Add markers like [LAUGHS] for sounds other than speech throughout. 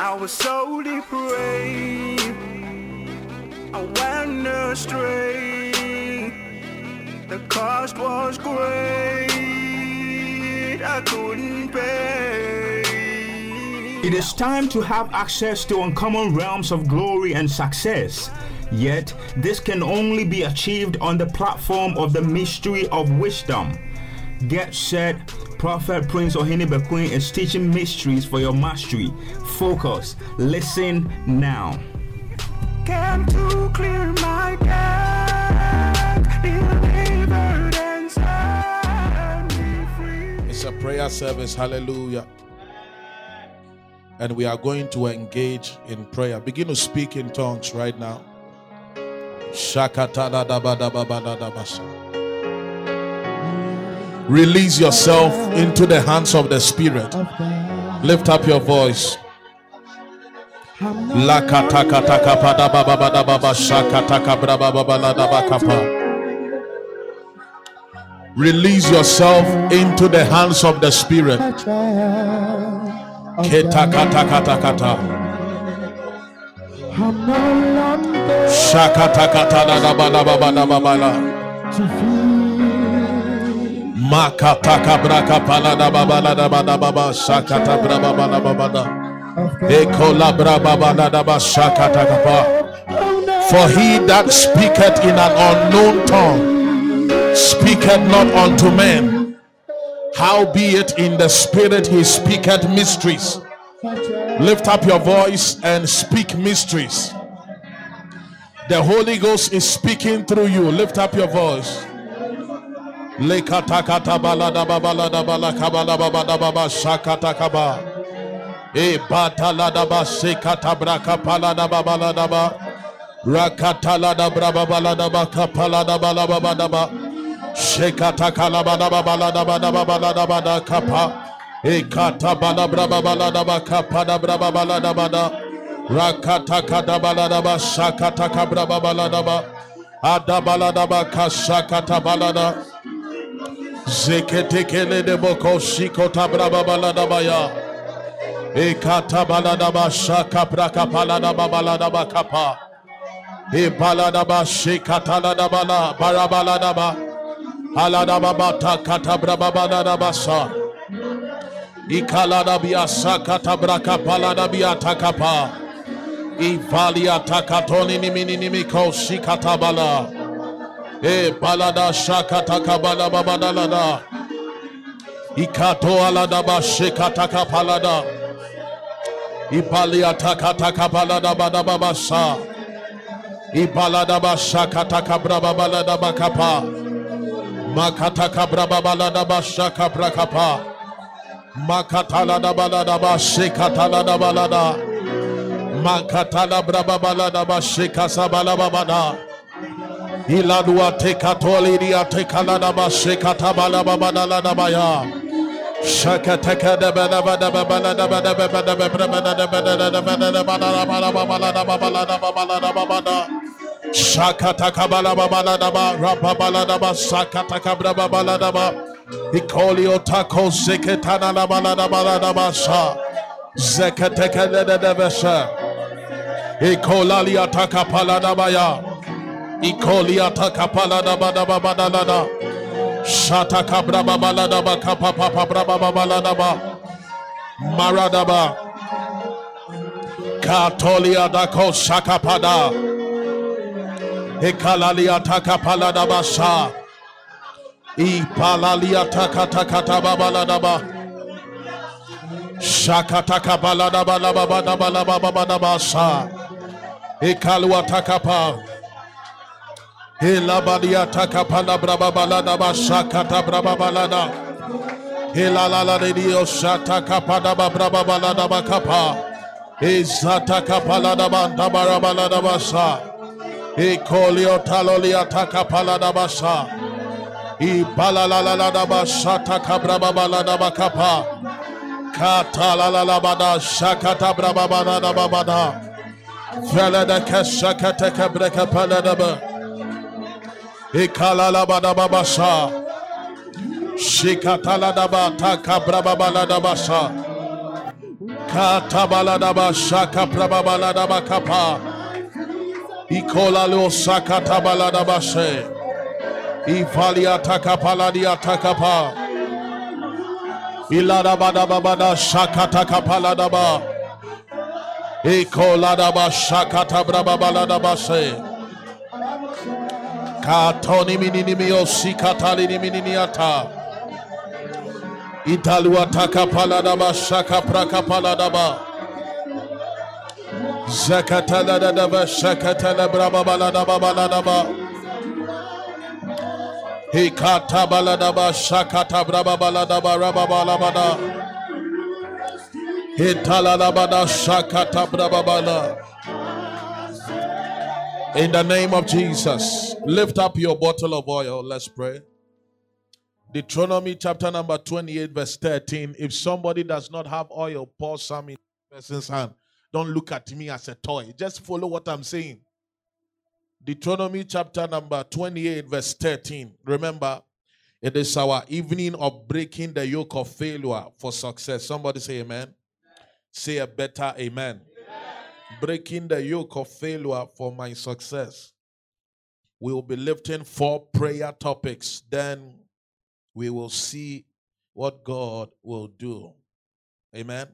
I was so depraved. I went astray. The cost was great. I couldn't pay. It is time to have access to uncommon realms of glory and success. Yet, this can only be achieved on the platform of the mystery of wisdom. Get set. Prophet Prince or Ohene Bekoe is teaching mysteries for your mastery. Focus. Listen now. It's a prayer service. Hallelujah. And we are going to engage in prayer. Begin to speak in tongues right now. Da da ba da ba da da ba. Release yourself into the hands of the Spirit. Lift up your voice. Release yourself into the hands of the Spirit. Ketakatakata. Makataka braka shakata. Ekola kapa. For he that speaketh in an unknown tongue speaketh not unto men. Howbeit in the spirit he speaketh mysteries. Lift up your voice and speak mysteries. The Holy Ghost is speaking through you. Lift up your voice. Lekatakata balada babalada balakabala babada baba shakatakaba. E batalada basekata braka palada babalada ba. Rakatalada braba balada baka palada balaba badaba. Shekatakala badaba balada badaba balada bada. E kata bala braba balada baka pada braba balada bada. Rakatakada balada ba shakataka braba balada ba. kasha kata balada. Zeketekele de bokoshi kota braba balada baya. Ekata balada basha kapra kapalada babalada bakapa. E balada bashi katalada bala barabalada ba. Halada babata kata braba balada basa. Ikalada biasa kata braka palada biata kapa. Ivalia takatoni nimini nimiko shikatabala. E balada shakata kabala babadalada. Ikato alada ba shekata kapalada. Ipalia takata kapalada badababasa. Ibalada ba shakata kabra babalada bakapa. Makata kabra babalada ba shakabra kapa. Makatala da balada ba shekatala da balada. Makatala braba balada ba shekasa balababada. Ilanua tekatolidia tekalanaba sekatabalababadalabaya. Shakatakabalababaladaba Ikoliata da da da. Shata ka braba ba la da ba ka kabraba baladaba kapapa braba baladaba. Maradaba. Katolia da ko shaka pada. Ikalaliyata kapala da ba sha. Ipalaliyata ka ka ka ba ba la da ba. Shaka ka ba dako shakapada. Ekalalia ba ba Ipalalia ba la ba ba lababa ba sha. labasa. Ekaluatakapa. pa. He labadia takapala brababalada. He la la la de dios shatakapada brababalada bakapa. He kolio talolia takapalada. He balalalalada basata kabrababalada. Kata la la la bada shakata brababalada babada. Ekalalabadababasha. Shikataladaba takabrababaladabasha. Katabaladaba shaka prababaladaba kapa. Ikolalo sakatabaladaba she. Ifalia takapaladia takapa. Iladabadabada shakatakapaladaba. Ikoladaba shakatabrababaladaba she. Katoni minimio sikatali mininiata. Italua takapaladaba shaka praka prakapaladaba. Zakatala dadaba shakatala brababaladaba baladaba. Hikata baladaba shakata brababaladaba rababalabada. Hitalalabada shakata brababala. In the name of Jesus, lift up your bottle of oil. Let's pray. Deuteronomy chapter number 28, verse 13. If somebody does not have oil, pour some in the person's hand. Don't look at me as a toy. Just follow what I'm saying. Deuteronomy chapter number 28, verse 13. Remember, it is our evening of breaking the yoke of failure for success. Somebody say amen. Say a better amen. Breaking the yoke of failure for my success. We will be lifting four prayer topics. Then we will see what God will do. Amen.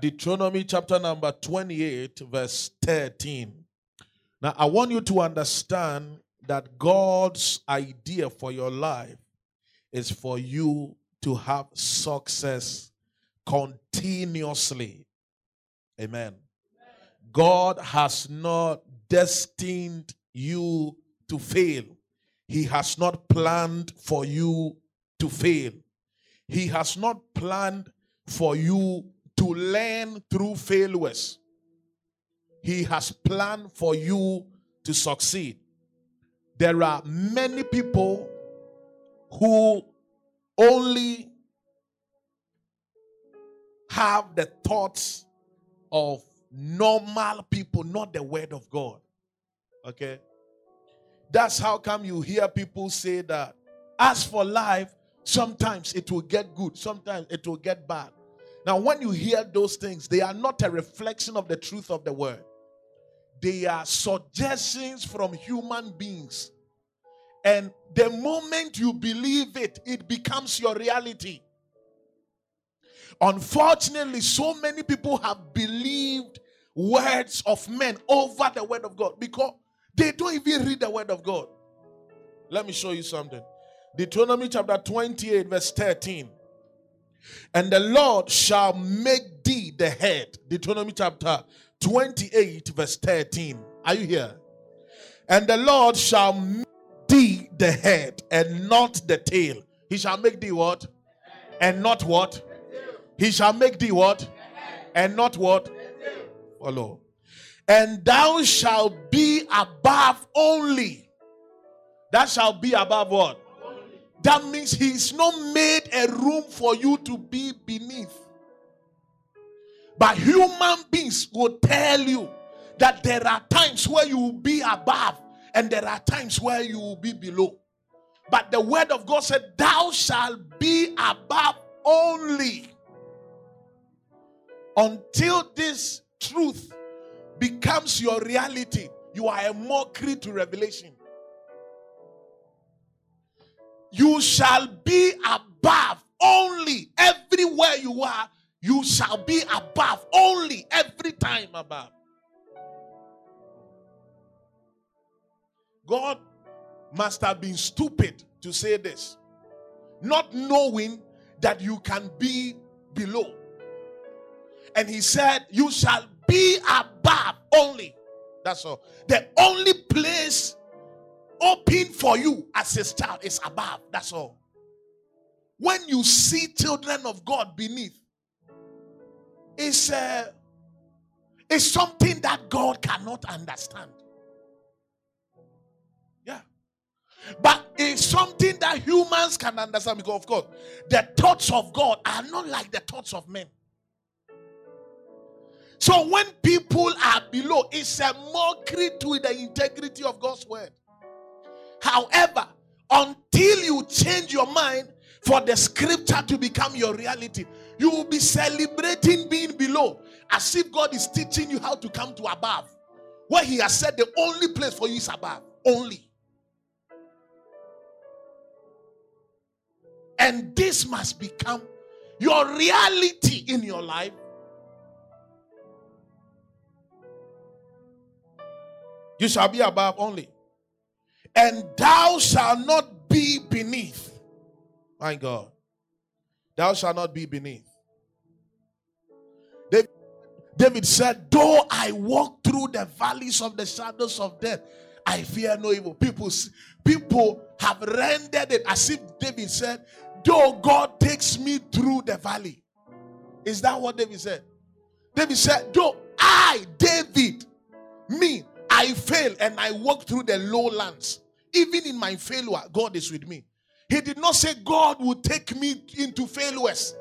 Deuteronomy chapter number 28, verse 13. Now, I want you to understand that God's idea for your life is for you to have success continuously. Amen. God has not destined you to fail. He has not planned for you to fail. He has not planned for you to learn through failures. He has planned for you to succeed. There are many people who only have the thoughts of normal people, not the word of God. Okay? That's how come you hear people say that as for life, sometimes it will get good, sometimes it will get bad. Now, when you hear those things, they are not a reflection of the truth of the word, they are suggestions from human beings. And the moment you believe it, it becomes your reality. Unfortunately, so many people have believed words of men over the word of God because they don't even read the word of God. Let me show you something. Deuteronomy chapter 28, verse 13. And the Lord shall make thee the head. Deuteronomy chapter 28, verse 13. Are you here? And the Lord shall make thee the head and not the tail. He shall make thee what? And not what? He shall make thee what? And not what? Follow. And thou shalt be above only. That shall be above what? That means he's not made a room for you to be beneath. But human beings will tell you that there are times where you will be above and there are times where you will be below. But the word of God said, Thou shalt be above only. Until this truth becomes your reality, you are a mockery to revelation. You shall be above only everywhere you are. You shall be above only every time above. God must have been stupid to say this, not knowing that you can be below. And He said, You shall be above only. That's all. The only place open for you as a child is above. That's all. When you see children of God beneath, it's, uh, it's something that God cannot understand. Yeah. But it's something that humans can understand because, of course, the thoughts of God are not like the thoughts of men. So when people are below, it's a mockery to the integrity of God's word. However, until you change your mind for the scripture to become your reality. You will be celebrating being below as if God is teaching you how to come to above. Where He has said the only place for you is above. Only. And this must become your reality in your life. You shall be above only. And thou shalt not be beneath. My God. Thou shalt not be beneath. David, said, Though I walk through the valleys of the shadows of death, I fear no evil. People, people have rendered it as if David said, Though God takes me through the valley. Is that what David said? David said, Though I, David, me, I fail and I walk through the lowlands. Even in my failure, God is with me. He did not say God will take me into failures.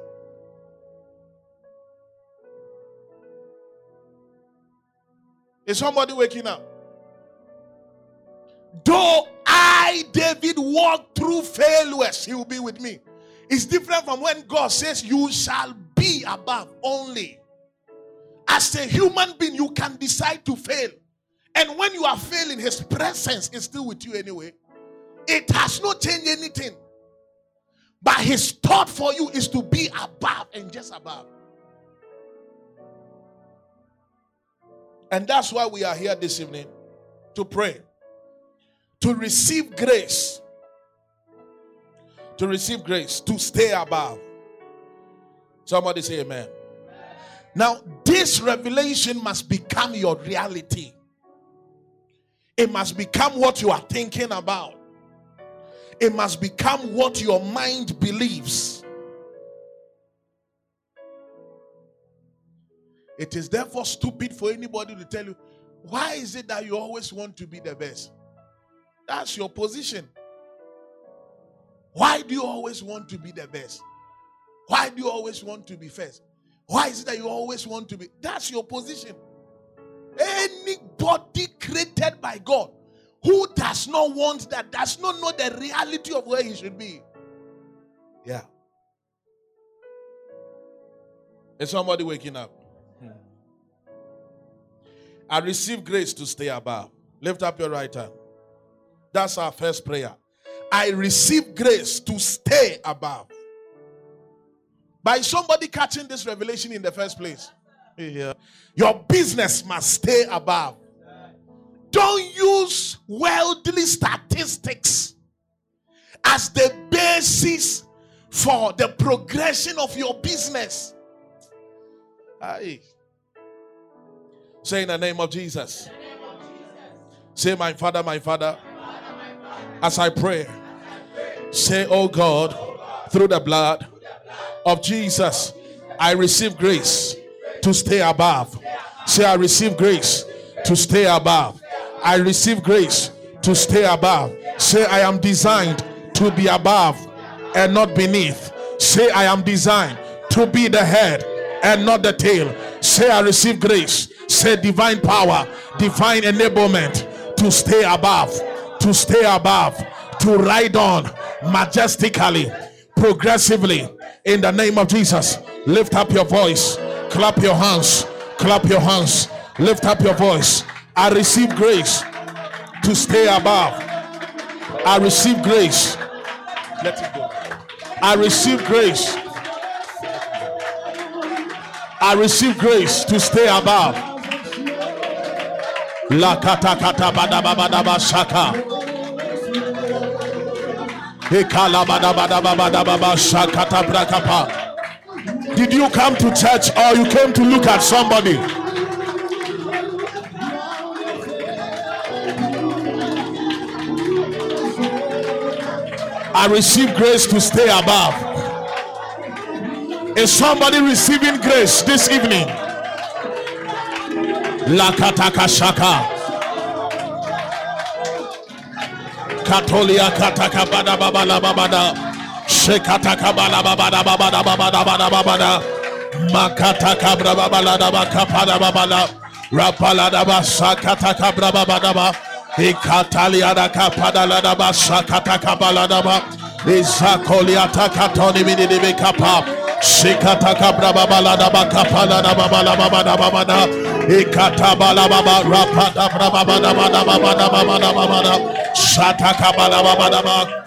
Is somebody waking up? Though I, David, walk through failures, he will be with me. It's different from when God says, You shall be above only. As a human being, you can decide to fail. And when you are failing, His presence is still with you anyway. It has not changed anything. But His thought for you is to be above and just above. And that's why we are here this evening to pray, to receive grace, to receive grace, to stay above. Somebody say amen. Now, this revelation must become your reality. It must become what you are thinking about. It must become what your mind believes. It is therefore stupid for anybody to tell you, why is it that you always want to be the best? That's your position. Why do you always want to be the best? Why do you always want to be first? Why is it that you always want to be? That's your position. Anybody created by God who does not want that, does not know the reality of where he should be. Yeah. Is somebody waking up? Hmm. I receive grace to stay above. Lift up your right hand. That's our first prayer. I receive grace to stay above. By somebody catching this revelation in the first place. Yeah. Your business must stay above. Don't use worldly statistics as the basis for the progression of your business. Aye. Say in the name of Jesus. Say, my Father, my Father, as I pray, say, Oh God, through the blood of Jesus, I receive grace to stay above. Say, I receive grace to stay above. I receive grace to stay above. Say, I am designed to be above and not beneath. Say, I am designed to be the head and not the tail. Say, I receive grace. Say, divine power, divine enablement to stay above, to stay above, to ride on majestically, progressively. In the name of Jesus, lift up your voice, clap your hands, clap your hands, lift up your voice. I receive grace to stay above. I receive grace. Let it go. I receive grace. I receive grace to stay above. La kata kata bada bada bada shaka. Ekala bada bada bada bada shakata brakapa. Did you come to church or you came to look at somebody? I receive grace to stay above. Is somebody receiving grace this evening? Lakataka shaka. Katolia kataka bada. Babada babada babada babada babada. Makataka brababala daba kapada babala. Rapala daba sakataka brababada ba. Ikatalia da kapada la daba sakataka bala daba. Izakoliata katoni minimi kapa. Shikata kabra babala da bakapala da babala babada babada. Ikata bala rapata brababa da bada babada babada babada. Shata kabala babada babada.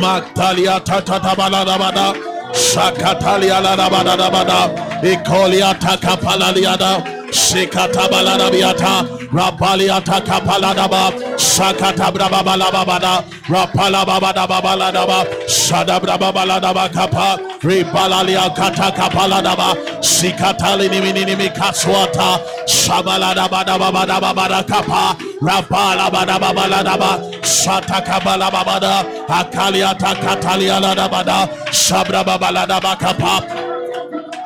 Magdalia tatata balada bada. Shakatalia la bada da bada. Ikolia takapalaliada. Shikata balada biata. Rapaliata kapalada ba. Shakata braba balaba bada. Rapala babada babalada ba. Shada braba balada ba kapa. Ripalalia kata kapalada ba. Shikatali nimi nimi kaswata. Shabalada bada babada babada kapa.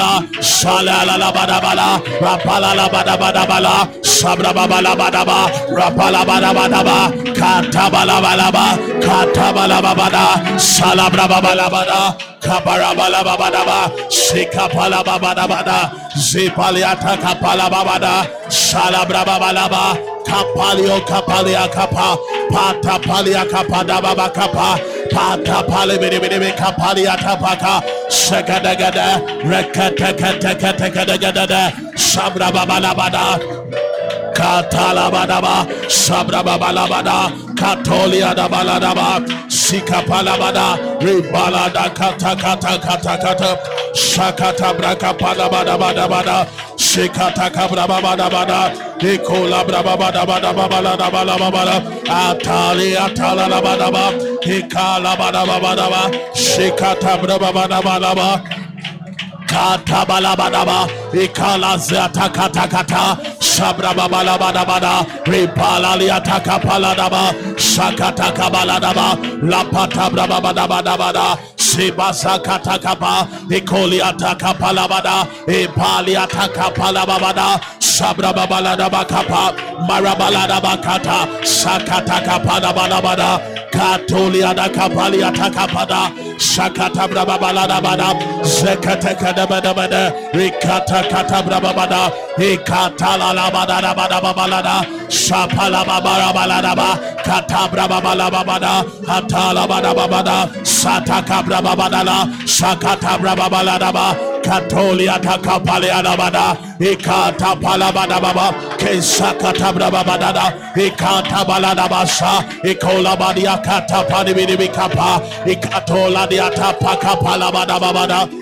ikazota balia kapa ibalia kapada babaladaba ishakata brababalabada ripaladabada kapalababada sakata brababalabada paluta kolia lalabada ripala katakaladabada ikatabalababadaba ishakata brababalabada ikalabada babalababada shakada brababalabada rabalababada babada shalalabadabada rapalabadabadabala sabrababadabadaba rapalabadabadaba katabalabalaba katabalababada salabrababalabada kabarabalababadaba sikapalababadabada zipaliata kapalababada salabrababalaba kapalio kapalia kapa pata palia kapa dababa kapa pata pale bidi bidi bidi kapalia tapaka. Sekadagada rekatekatekatekadagada sabrababalabada katalabadaba sabrababalabada katolia dabaladaba sikapalabada ribalada kata kata kata kata shakata braka palabada bada bada shikata kabrabada bada ikola brabada bada bada bada bada bada, atali atala bada bada ikala bada bada bada shikata brabada bada bada katabalabadaba ikalaziatakatakata shabrababalabadabada ripalaliatakapaladaba shakatakabaladaba lapatabrababadabadabada sibasakatakapa ikoliatakapalabada ipaliatakapalababada shabrababaladabakapa marabaladabakata shakatakapadabalabada katoliada kapaliata kapada shakata brababalada bada zekata kada bada bada rikata kata brababada ikatala la bada da bada babalada. Shapala babara balada ba. Kata brababala babada hatala bada babada sataka brababada la. Shakata brababalada ba. Katolia takapale adabada ikata palabada baba kesakata brababada ikata balada basa ikola badia kata panibidi bikapa ikatola diata pakapala bada babada valia takapada babada sakata brababala babada kabala babada badaba katalada badabada salada braba baba baba la baba la baba la ba bada bada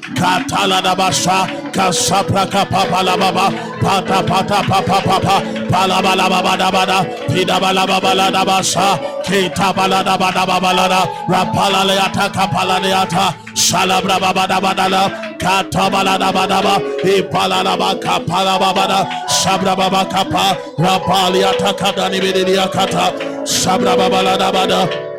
katala da basha kasapra kapapa la baba pata pata papa papa pala bala baba da bada pida bala baba la da basha kita bala da bada baba la da rapala le ata kapala le ata salabra baba da bada la katabala da bada ba ipala la ba kapala baba da sabra baba kapa rapali ata kada ni bidi kata sabra baba la da bada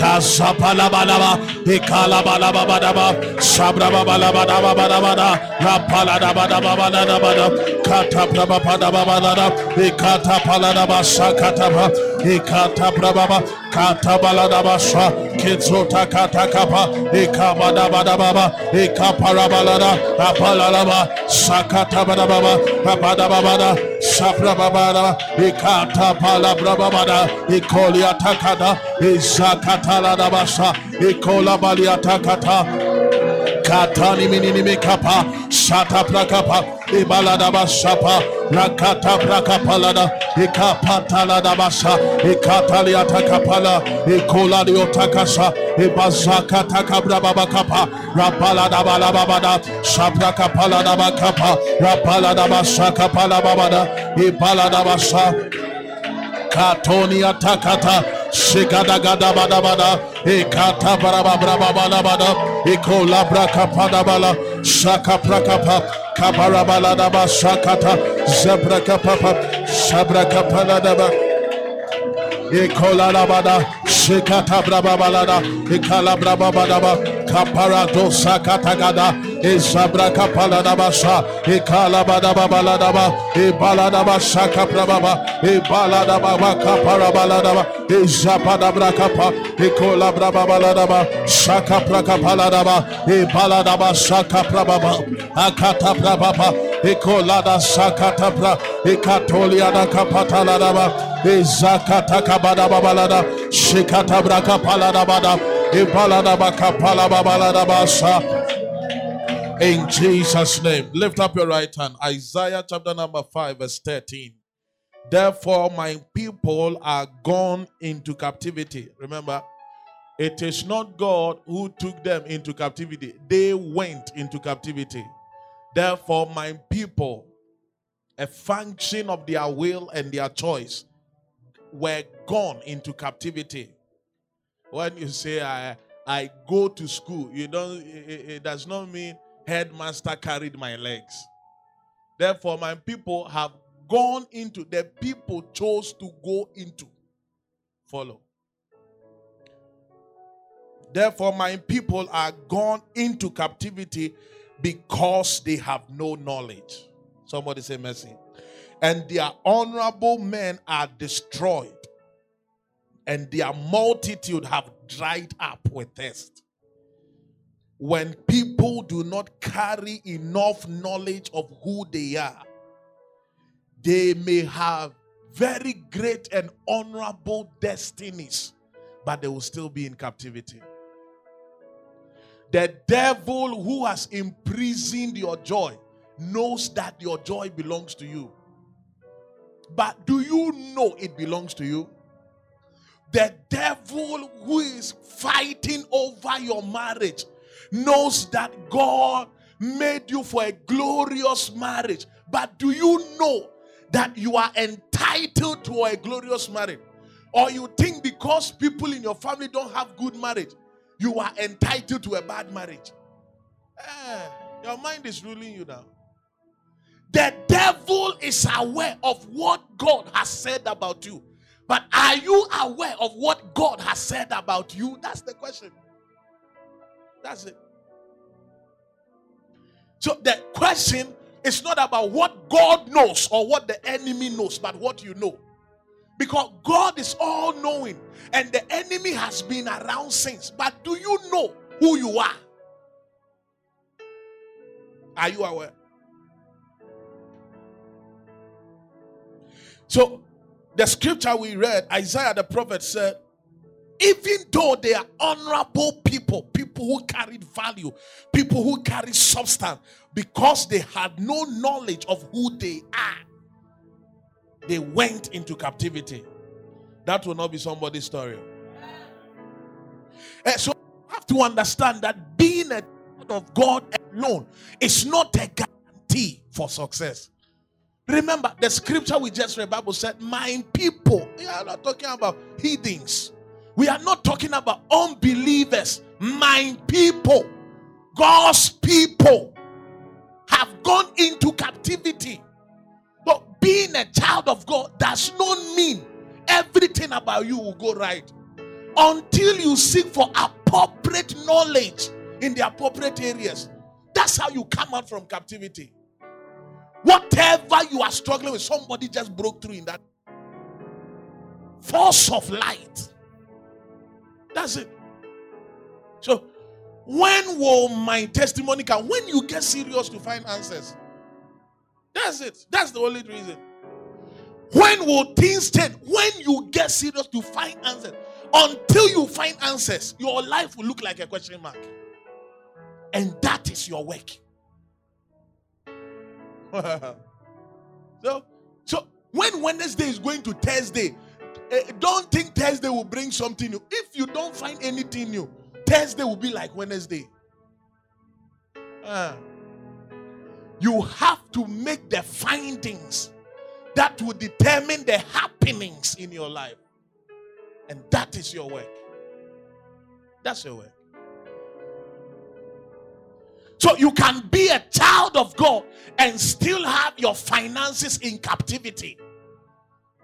kasapalabalaba ikalabalababadaba sabrababalabadababadabada rapaladabadababadabada katabrababadababadada ikatapaladaba sakataba ikatabrababa katabaladabasa kitsota katakapa ikabadabadababa ikaparabalada apalalaba sakatabadababa abadababada sabrababada ikatapalabrababada ikoliatakada izakataladabasa ikolabaliatakata katani minini mikapa shata prakapa ibalada basapa rakata prakapalada ikapatalada basa ikataliata kapala ikoladio takasa ibazaka takabra babakapa rapalada balababada sapraka palada bakapa rapalada basaka palababada ibalada basa Katonia takata. Shigada gada bada bada. Ekata baraba braba bala bada. Eko labra kapada bala. Shaka prakapa. Kabara bala daba shakata. Zebra kapapa. Shabra kapala daba. Ikolalabada, Shikata Braba Balada, Ikala Braba Badaba, Kapara Dosa Katagada, Isabra Kapaladabasha, Ikala Badaba Baladaba, Ibaladaba Shaka Brababa, Ibaladaba Kapara Baladaba, Izapada Brakapa, Ikola Braba Baladaba, Shaka Prakapaladaba, Ibaladaba Shaka Brababa, Akata Brababa, Ikolada Sakata Bra, Ikatoliada Kapataladaba, Izakata kabada babalada, shikata braka palada bada, ibalada In Jesus' name, lift up your right hand. Isaiah chapter number 5, verse 13. Therefore, my people are gone into captivity. Remember, it is not God who took them into captivity, they went into captivity. Therefore, my people, a function of their will and their choice, were gone into captivity. When you say I I go to school, you don't it, it does not mean headmaster carried my legs. Therefore, my people have gone into the people chose to go into. Follow. Therefore, my people are gone into captivity because they have no knowledge. Somebody say mercy and their honorable men are destroyed, and their multitude have dried up with thirst. When people do not carry enough knowledge of who they are, they may have very great and honorable destinies, but they will still be in captivity. The devil who has imprisoned your joy knows that your joy belongs to you. But do you know it belongs to you? The devil who is fighting over your marriage knows that God made you for a glorious marriage. But do you know that you are entitled to a glorious marriage? Or you think because people in your family don't have good marriage, you are entitled to a bad marriage? Eh, your mind is ruling you now. The devil is aware of what God has said about you. But are you aware of what God has said about you? That's the question. That's it. So the question is not about what God knows or what the enemy knows, but what you know. Because God is all knowing and the enemy has been around since. But do you know who you are? Are you aware? So, the scripture we read, Isaiah the prophet said, even though they are honorable people, people who carried value, people who carried substance, because they had no knowledge of who they are, they went into captivity. That will not be somebody's story. And so you have to understand that being a child of God alone is not a guarantee for success. Remember, the scripture we just read, Bible said, My people. We are not talking about heathens. We are not talking about unbelievers. My people, God's people, have gone into captivity. But being a child of God does not mean everything about you will go right until you seek for appropriate knowledge in the appropriate areas. That's how you come out from captivity. Whatever you are struggling with, somebody just broke through in that force of light. That's it. So, when will my testimony come? When you get serious to find answers. That's it. That's the only reason. When will things change? When you get serious to find answers. Until you find answers, your life will look like a question mark. And that is your work. [LAUGHS] so, so when Wednesday is going to Thursday, don't think Thursday will bring something new. If you don't find anything new, Thursday will be like Wednesday. Uh, you have to make the findings that will determine the happenings in your life. And that is your work. That's your work. So you can be a child of God and still have your finances in captivity.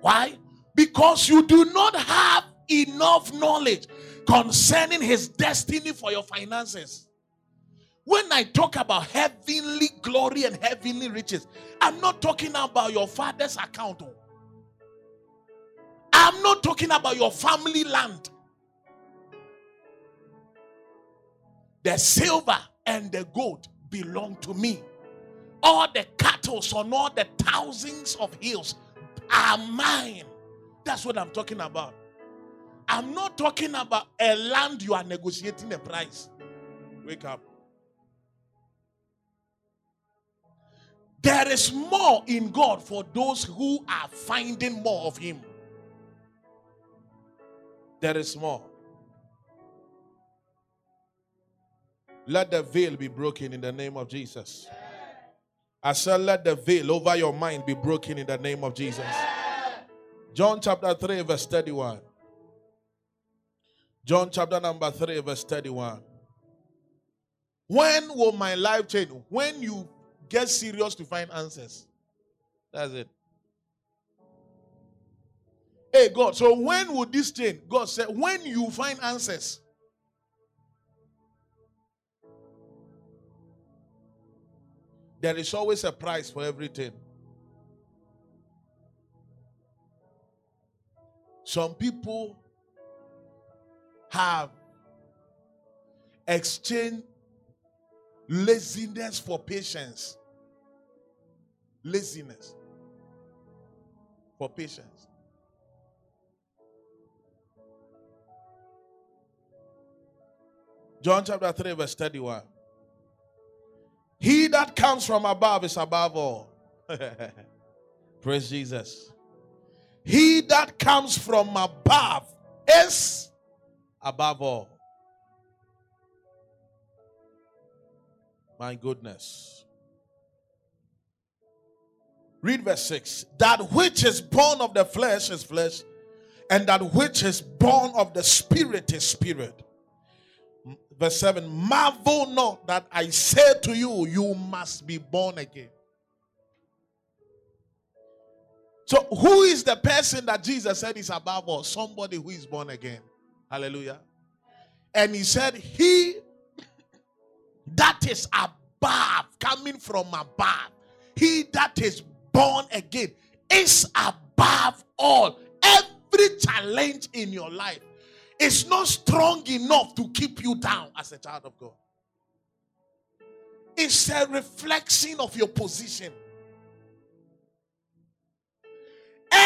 Why? Because you do not have enough knowledge concerning his destiny for your finances. When I talk about heavenly glory and heavenly riches, I'm not talking about your father's account. oh. I'm not talking about your family land. The silver and the gold belong to me. All the cattle on all the thousands of hills are mine. That's what I'm talking about. I'm not talking about a land you are negotiating a price. Wake up. There is more in God for those who are finding more of Him. There is more. Let the veil be broken in the name of Jesus. I said, let the veil over your mind be broken in the name of Jesus. John chapter 3, verse 31. John chapter number 3, verse 31. When will my life change? When you get serious to find answers. That's it. Hey, God, so when will this change? God said, when you find answers. There is always a price for everything. Some people have exchanged laziness for patience. Laziness for patience. John chapter 3, verse 31. He that comes from above is above all. [LAUGHS] Praise Jesus. He that comes from above is above all. My goodness. Read verse 6. That which is born of the flesh is flesh, and that which is born of the spirit is spirit. Verse 7 Marvel not that I say to you, you must be born again. So, who is the person that Jesus said is above all? Somebody who is born again. Hallelujah. And he said, He that is above, coming from above, he that is born again is above all. Every challenge in your life is not strong enough to keep you down as a child of God. It's a reflection of your position.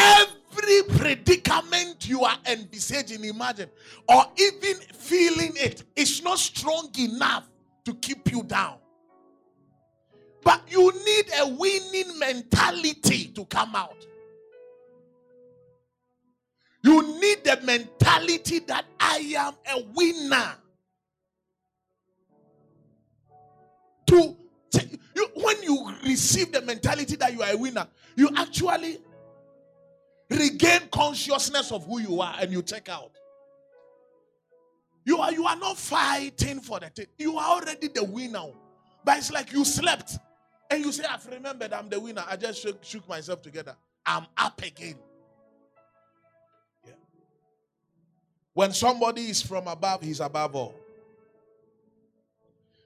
Every predicament you are envisaging, imagine, or even feeling it, is not strong enough to keep you down. But you need a winning mentality to come out. You need the mentality that I am a winner. To when you receive the mentality that you are a winner, you actually regain consciousness of who you are and you check out. You are you are not fighting for the thing. You are already the winner. But it's like you slept and you say, I've remembered I'm the winner. I just shook, shook myself together. I'm up again. Yeah. When somebody is from above, he's above all.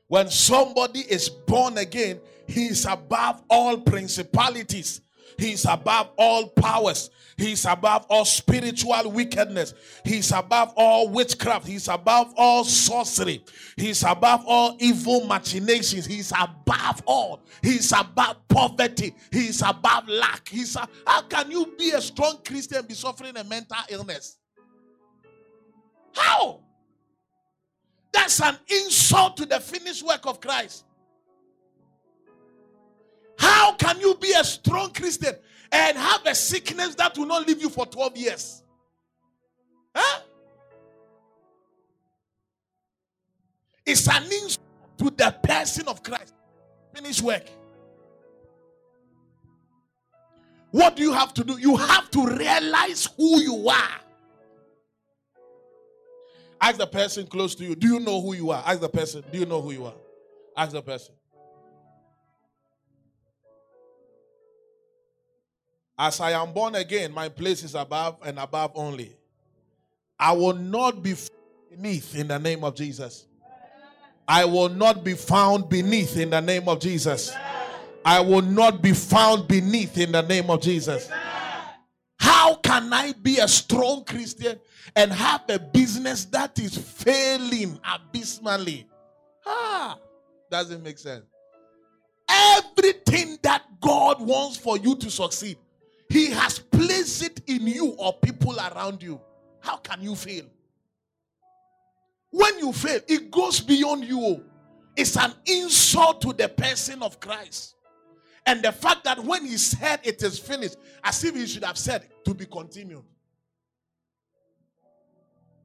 When somebody is born again, he is above all principalities. He's above all powers. He's above all spiritual wickedness. He's above all witchcraft. He's above all sorcery. He's above all evil machinations. He's above all. He's above poverty. He's above lack. He's a, how can you be a strong Christian and be suffering a mental illness? How? That's an insult to the finished work of Christ. How can you be a strong Christian and have a sickness that will not leave you for 12 years? Huh? It's an insult to the person of Christ. Finish work. What do you have to do? You have to realize who you are. Ask the person close to you, do you know who you are? Ask the person, do you know who you are? Ask the person. As I am born again, my place is above and above only. I will not be beneath in the name of Jesus. I will not be found beneath in the name of Jesus. I will not be found beneath in the name of Jesus. How can I be a strong Christian and have a business that is failing abysmally? Ah, doesn't make sense. Everything that God wants for you to succeed, He has placed it in you or people around you. How can you fail? When you fail, it goes beyond you. It's an insult to the person of Christ. And the fact that when he said it is finished, as if he should have said to be continued.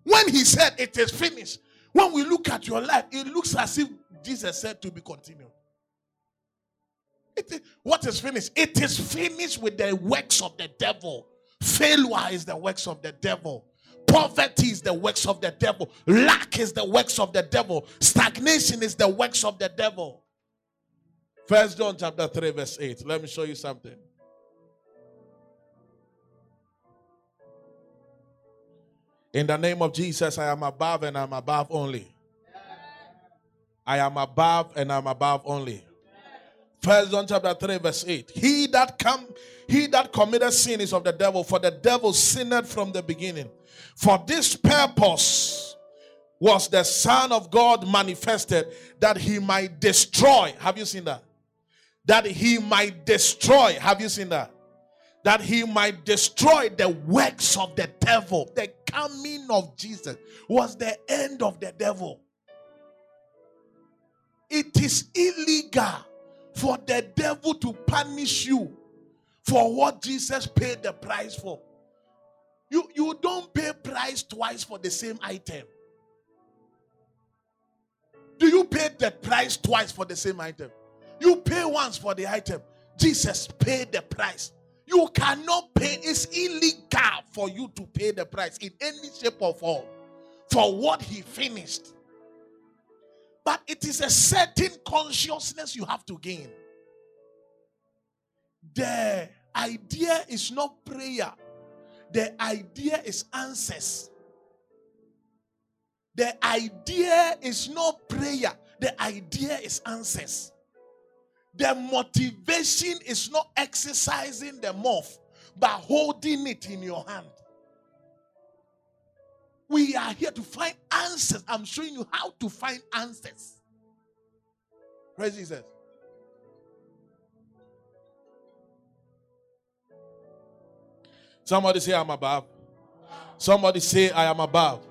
When he said it is finished, when we look at your life, it looks as if Jesus said to be continued. It what is finished? It is finished with the works of the devil. Failure is the works of the devil. Poverty is the works of the devil. Lack is the works of the devil. Stagnation is the works of the devil. First John chapter 3, verse 8. Let me show you something. In the name of Jesus, I am above and I'm above only. I am above and I'm above only. First John chapter 3, verse 8. He that come, he that committed sin is of the devil, for the devil sinned from the beginning. For this purpose was the Son of God manifested that he might destroy. Have you seen that? That he might destroy. Have you seen that? That he might destroy the works of the devil. The coming of Jesus was the end of the devil. It is illegal for the devil to punish you for what Jesus paid the price for. You, you don't pay price twice for the same item. Do you pay the price twice for the same item? You pay once for the item. Jesus paid the price. You cannot pay, it's illegal for you to pay the price in any shape or form for what he finished. But it is a certain consciousness you have to gain. The idea is not prayer, the idea is answers. The idea is not prayer, the idea is answers. The motivation is not exercising the mouth, but holding it in your hand. We are here to find answers. I'm showing you how to find answers. Praise Jesus. Somebody say, I'm above. Somebody say, I am above.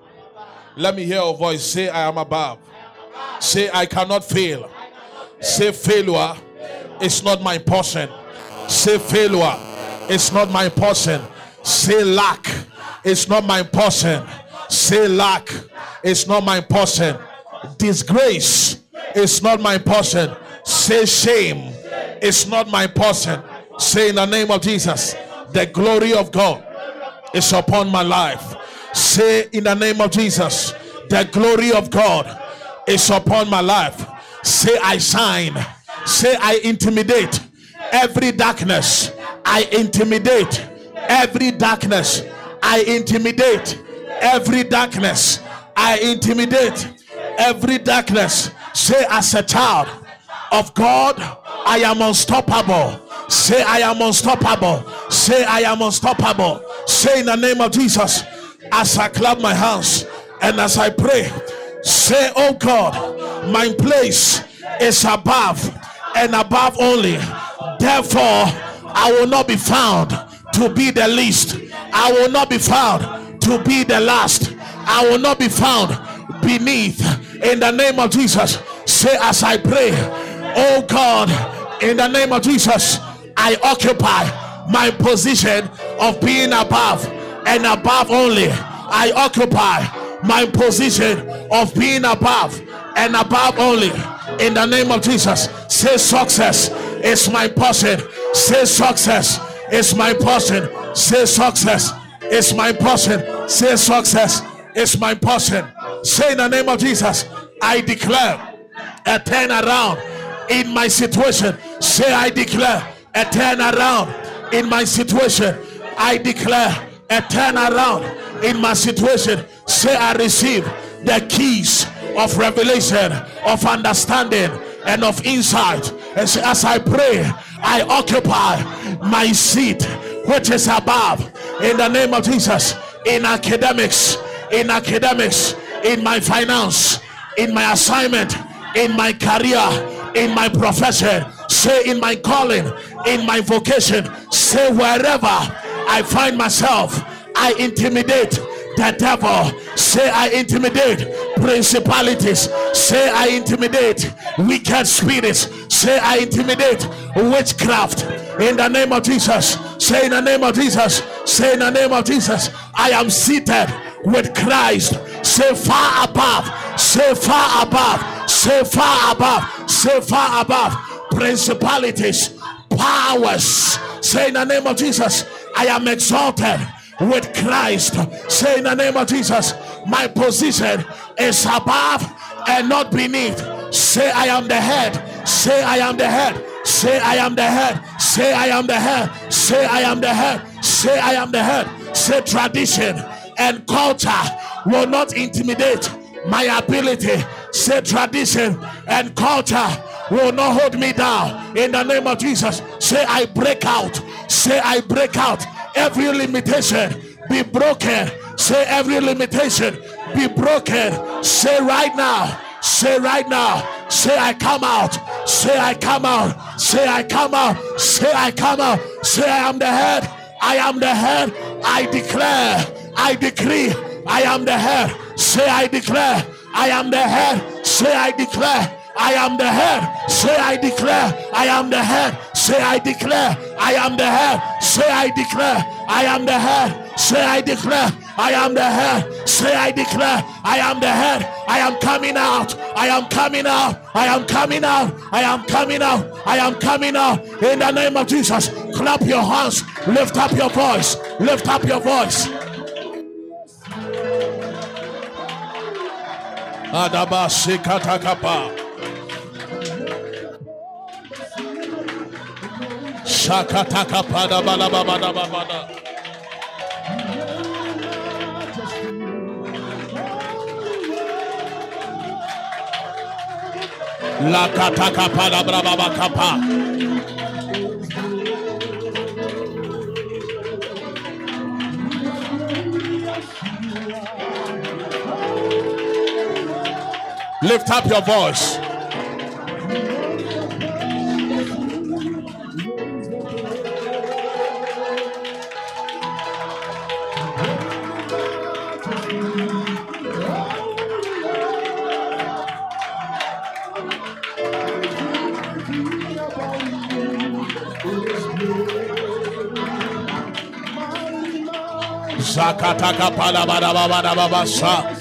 Let me hear a voice. Say, I am above. Say, I cannot fail. Say, failure is not my portion. Say, failure is not my portion. Say, lack is not my portion. Say, lack is not my portion. Disgrace is not my portion. Say, shame is not my portion. Say, in the name of Jesus. The glory of God is upon my life. Say in the name of Jesus, the glory of God is upon my life. Say I shine. Say I intimidate every darkness. I intimidate every darkness. I intimidate every darkness. I intimidate every darkness. Say as a child of God, I am unstoppable. Say, I am unstoppable. Say, I am unstoppable. Say, in the name of Jesus, as I clap my hands and as I pray, say, Oh God, my place is above and above only. Therefore, I will not be found to be the least. I will not be found to be the last. I will not be found beneath. In the name of Jesus, say as I pray, Oh God, in the name of Jesus, I occupy my position of being above and above only. I occupy my position of being above and above only. In the name of Jesus, say success is my portion. Say success It's my portion. Say success. It's my portion. Say success. It's my portion. Say in the name of Jesus, I declare a turnaround in my situation. Say, I declare a turnaround in my situation. I declare a turnaround in my situation. Say, I receive the keys of revelation, of understanding, and of insight. And say, as I pray, I occupy my seat which is above in the name of Jesus in academics, in academics, in my finance, in my assignment, in my career, in my profession, say in my calling, in my vocation, say wherever I find myself, I intimidate the devil. Say I intimidate principalities. Say I intimidate wicked spirits. Say I intimidate witchcraft in the name of Jesus. Say in the name of Jesus. Say in the name of Jesus. I am seated with Christ. Say far above. Say far above. Say far above. Say far above. Principalities, powers. Say in the name of Jesus. I am exalted with Christ. Say in the name of Jesus, my position is above and not beneath. Say, I am the head. Say, I am the head. Say, I am the head. Say, I am the head. Say, I am the head. Say, I am the head. Say, tradition and culture will not intimidate my ability. Say, tradition and culture will not hold me down. In the name of Jesus, say, I break out. Say, I break out every limitation be broken. Say every limitation be broken. Say right now. Say right now. Say I come out. Say I come out. Say I come out. Say I come out. Say I am the head. I am the head. I declare. I decree. I am the head. Say I declare. I am the head. Say I declare. I am the head. Say I declare. I am the head. Say I declare. I am the head. Say I declare. I am the head. Say I declare. I am the head. Say I declare. I am the head. I am coming out. I am coming out. I am coming out. I am coming out. I am coming out. In the name of Jesus. Clap your hands. Lift up your voice. Lift up your voice. Adabasi Shakataka pada bala baba da baba da. Lakataka pada braba kapa. Lift up your voice. Zakataka palabada babada babasa.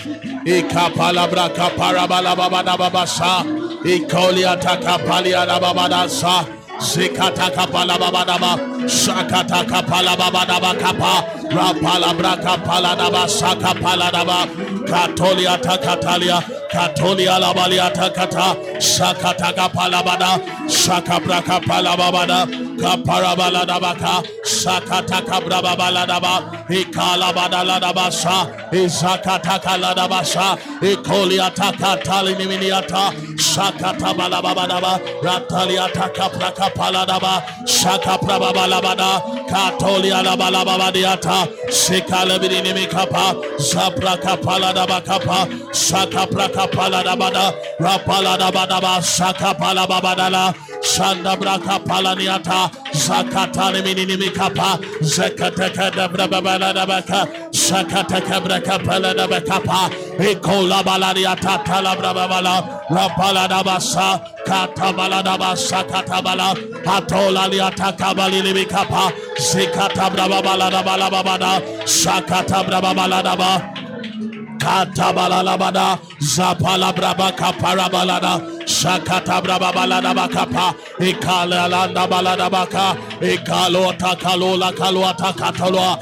Ika palabra kapara balabada babasa. Ikolia taka paliada babada sa. Zikataka palabada ba. Shakataka palabada ba kapa. Rapalabra kapala daba saka paladaba. Katolia takatalia. Katolia labalia takata. Shakataka palabada. Shakabraka palabada. Kaparabala dabaka. Sakataka brababala daba. Ikala badala dabasa. Izakataka ladabasa. Ikolia takatali niminiata. Shakata balababadaba. Rataliata kapraka paladaba. Shaka prababalabada. Katolia labalabadiata. Shikala bidinimi kapa. Zabraka paladaba kapa. Shaka praka paladabada. Rapaladabadaba. Shaka palababadala. Shanda braka palaniata. Zakatani minimi kapa. Zekateka debrababala dabaka. Shakateka braka paladaba kapa. Ikola balaniata talabrababala. Rapaladabasa. Katabaladabasa katabala. Atola liata kabali libikapa. Zikata brababalada babada. Shakata brababaladaba. Katabalalabada, Zapala Braba Kaparabalada, Shakata Braba Brababalada Bakapa, ikala landa balada baka ikalo takalola kalwa takatoloa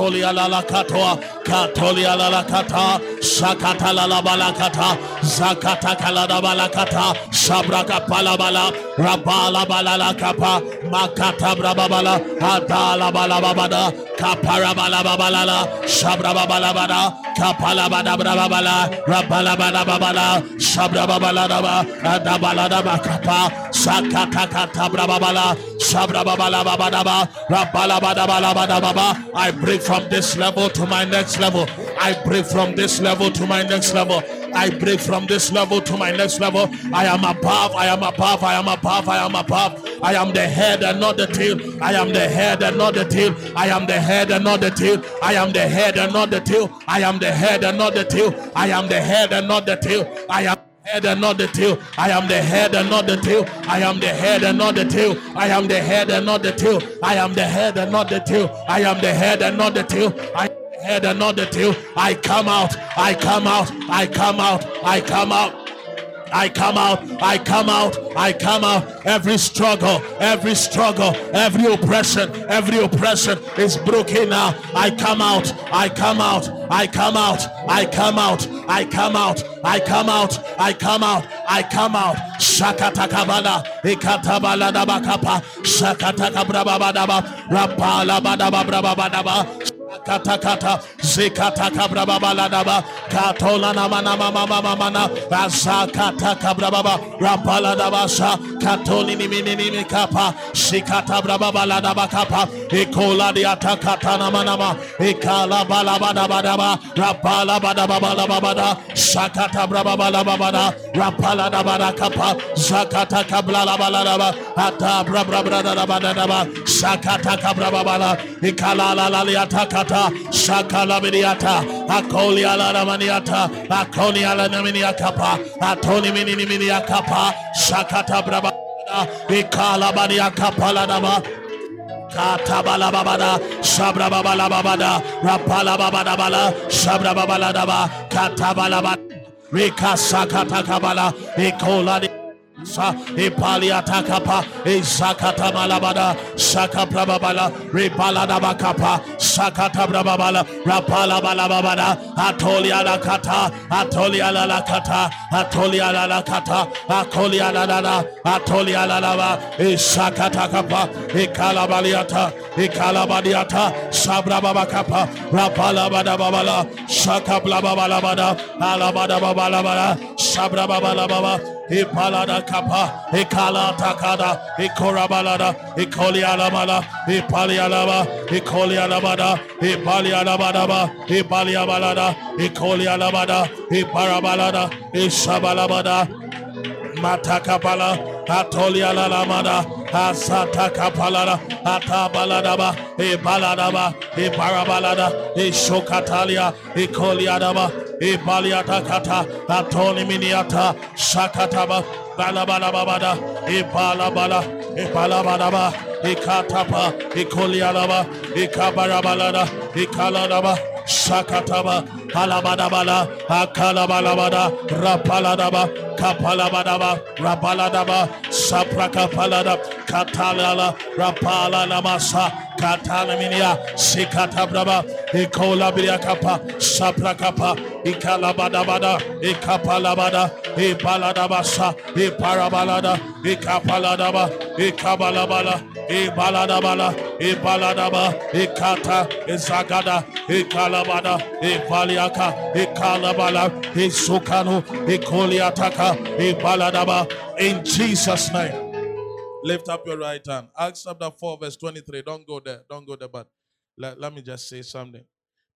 Tolia la la katoa, katolia la la kata, shakata la la balakata, zakata kala da balakata, shabraka palabala, rabala bala la kapa, makata brababala, adala bala babada, kapara bala babalala, shabra babala bada, kapala bada brababala, rabala bada babala, shabra babala daba, adabala daba kapa, sakata kata brababala, shabra babala babadaba, rabala bada bala bada baba. I break from this level to my next level. I break from this level to my next level. I break from this level to my next level. I am above, I am above, I am above, I am above. I am the head and not the tail. I am the head and not the tail. I am the head and not the tail. I am the head and not the tail. I am the head and not the tail. I am the head and not the tail. I am head and not the tail. I am the head and not the tail. I am the head and not the tail. I am the head and not the tail. I am the head and not the tail. I am the head and not the tail. I head and not the tail. I come out. I come out. I come out. I come out. I come out, I come out, I come out. Every struggle, every struggle, every oppression, every oppression is broken now. I come out, I come out, I come out, I come out, I come out, I come out, I come out, I come out. Shakatakabala, Ikatabala Dabakapa, Shakatakabrabadaba, Rapala Badaba Brabadaba. Kata kata zikata kabra baba la daba katola na mana mama mama mana azakata kabra baba rapala daba sa katoli ni mini ni mi kapa shikata bra baba la daba kapa ikola di atakata na mana ma ikala bala bada bada ba rapala bada baba la baba da shakata bra baba la baba da rapala da kapa zakata kabla la bala daba ata bra bra bra da bada daba shakata kabra baba la ikala la la ataka kata shakala miniata akoli ala ramaniata akoni ala naminia kapa atoni minini minia kapa shakata braba ikala bania kapa la daba Katabala babada, shabra babala babada, rapala babada bala, shabra babala daba, katabala babada, rika sakata kabala, ikola Sa ipalia takapa izakata malabada shaka prababala ripala dabakapa shakata brababala rapala balababada atolia la kata atolia la la kata atolia la la kata akolia la la la atolia la la ba ishakata kapa ikalabaliata ikalabadiata sabrababakapa rapala badababala shaka blababala bada alabada babala bada sabrababala baba ipalada kapa ikala takada ikorabalada ikolialamala ipalialaba ikolialabada ipalialabadaba ipaliabalada ikolialabada iparabalada isabalabada matakapala atolia la lamada asata kapalada atabaladaba ibaladaba ibarabalada ishokatalia ikoliadaba ibaliata kata atoni miniata shakataba balabalabada ibalabala ibalabadaba ikatapa ikolialaba ikabarabalada ikaladaba Shakataba, Halabadabala, Akalabalabada, Rapaladaba, Kapalabadaba, Rapaladaba, Saprakapalada, Katalala, Rapala Namasa, Katanaminia, Sikatabraba, Ikola Briakapa, Saprakapa, Ikalabadabada, Ikapalabada, Ibaladabasa, Iparabalada, Ikapaladaba, Ikabalabala, Ibaladabala, Ibaladaba, Ikata, Izagada, Ikalabada, Ipaliaka, Ikalabala, Isukano, Ikoliataka, Ibaladaba, in Jesus' name. Lift up your right hand. Acts chapter 4, verse 23. Don't go there. Don't go there, but let, let me just say something.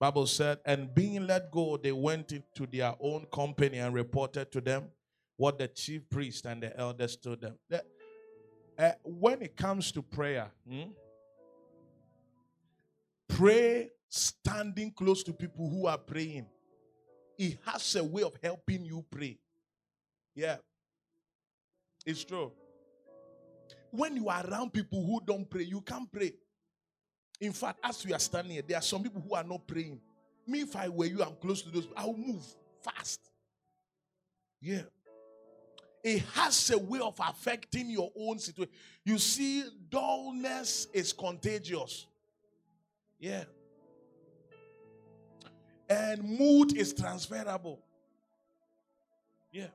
Bible said, and being let go, they went into their own company and reported to them what the chief priest and the elders told them. That, uh, when it comes to prayer, hmm, pray standing close to people who are praying. It has a way of helping you pray. Yeah, it's true. When you are around people who don't pray, you can't pray. In fact, as we are standing here, there are some people who are not praying. Me, if I were you, I'm close to those, I'll move fast. Yeah. it has a way of affecting your own situation. You see, dullness is contagious. Yeah. And mood is transferable. Yeah.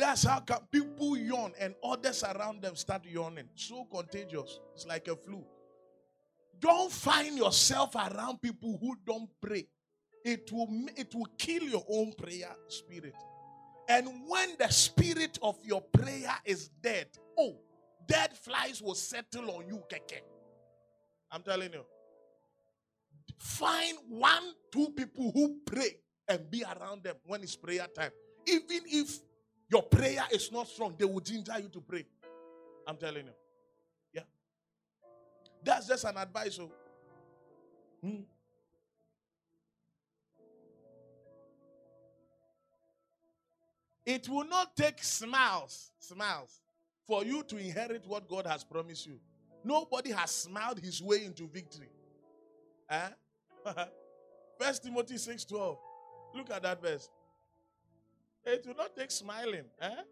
That's how come people yawn and others around them start yawning. So contagious. It's like a flu. Don't find yourself around people who don't pray. It will, it will kill your own prayer spirit. And when the spirit of your prayer is dead, oh, dead flies will settle on you, keke. I'm telling you. Find one, two people who pray and be around them when it's prayer time. Even if your prayer is not strong, they will ginger you to pray. I'm telling you. Yeah. That's just an advice. Oh. Hmm. It will not take smiles, smiles, for you to inherit what God has promised you. Nobody has smiled his way into victory. Eh? [LAUGHS] First Timothy 6:12. Look at that verse. It will not take smiling. Eh?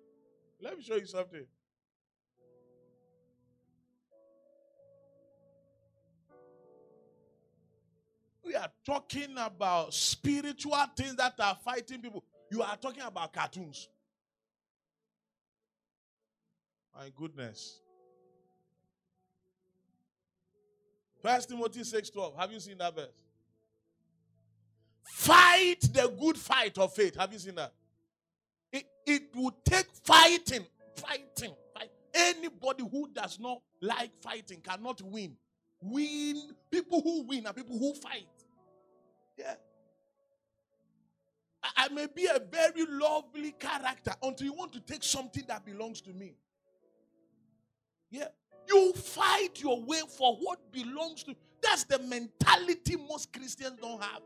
Let me show you something. We are talking about spiritual things that are fighting people. You are talking about cartoons. My goodness. First Timothy 6:12. Have you seen that verse? Fight the good fight of faith. Have you seen that? It, it will take fighting, fighting, fight. Anybody who does not like fighting cannot win. Win people who win are people who fight. Yeah. I may be a very lovely character until you want to take something that belongs to me. Yeah. You fight your way for what belongs to That's the mentality most Christians don't have.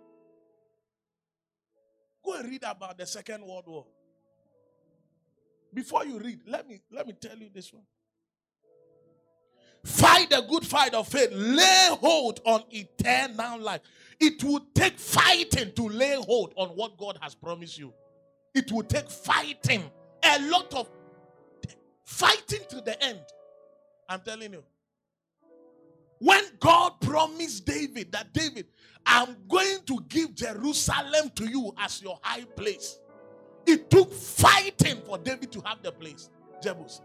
Go and read about the Second World War. Before you read, let me let me tell you this one. Fight the good fight of faith. Lay hold on eternal life. It will take fighting to lay hold on what God has promised you. It will take fighting. A lot of fighting to the end. I'm telling you. When God promised David that David, I'm going to give Jerusalem to you as your high place. It took fighting for David to have the place, Jebus.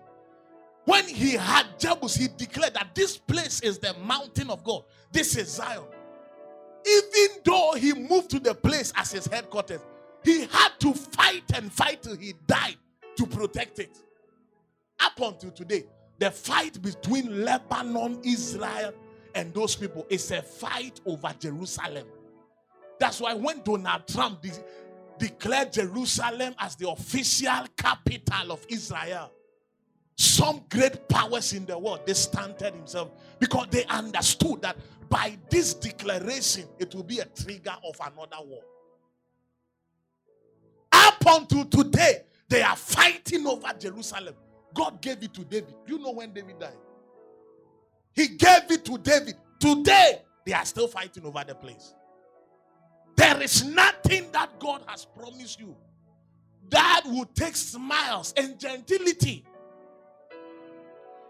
When he had Jebus, he declared that this place is the mountain of God. This is Zion. Even though he moved to the place as his headquarters, he had to fight and fight till he died to protect it. Up until today, the fight between Lebanon, Israel, and those people is a fight over Jerusalem. That's why when Donald Trump de- declared Jerusalem as the official capital of Israel, some great powers in the world they stunted himself because they understood that by this declaration it will be a trigger of another war. Up until today they are fighting over jerusalem. God gave it to david. You know when david died? He gave it to david. Today they are still fighting over the place there is nothing that god has promised you that will take smiles and gentility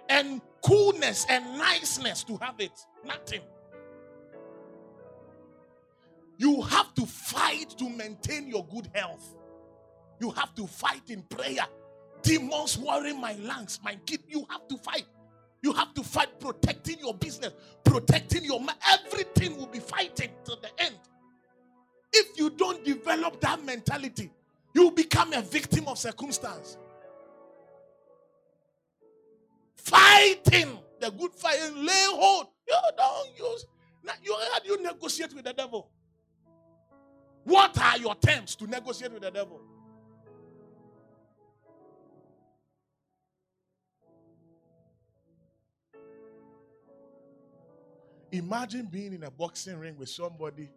and coolness and niceness to have it. Nothing. You have to fight to maintain your good health. You have to fight in prayer. Demons worrying my lungs, my kid. You have to fight. You have to fight protecting your business, protecting your mind. Everything will be fighting to the end. If you don't develop that mentality, you become a victim of circumstance fighting the good fight and lay hold. You don't use. You, do you negotiate with the devil? What are your terms to negotiate with the devil? Imagine being in a boxing ring with somebody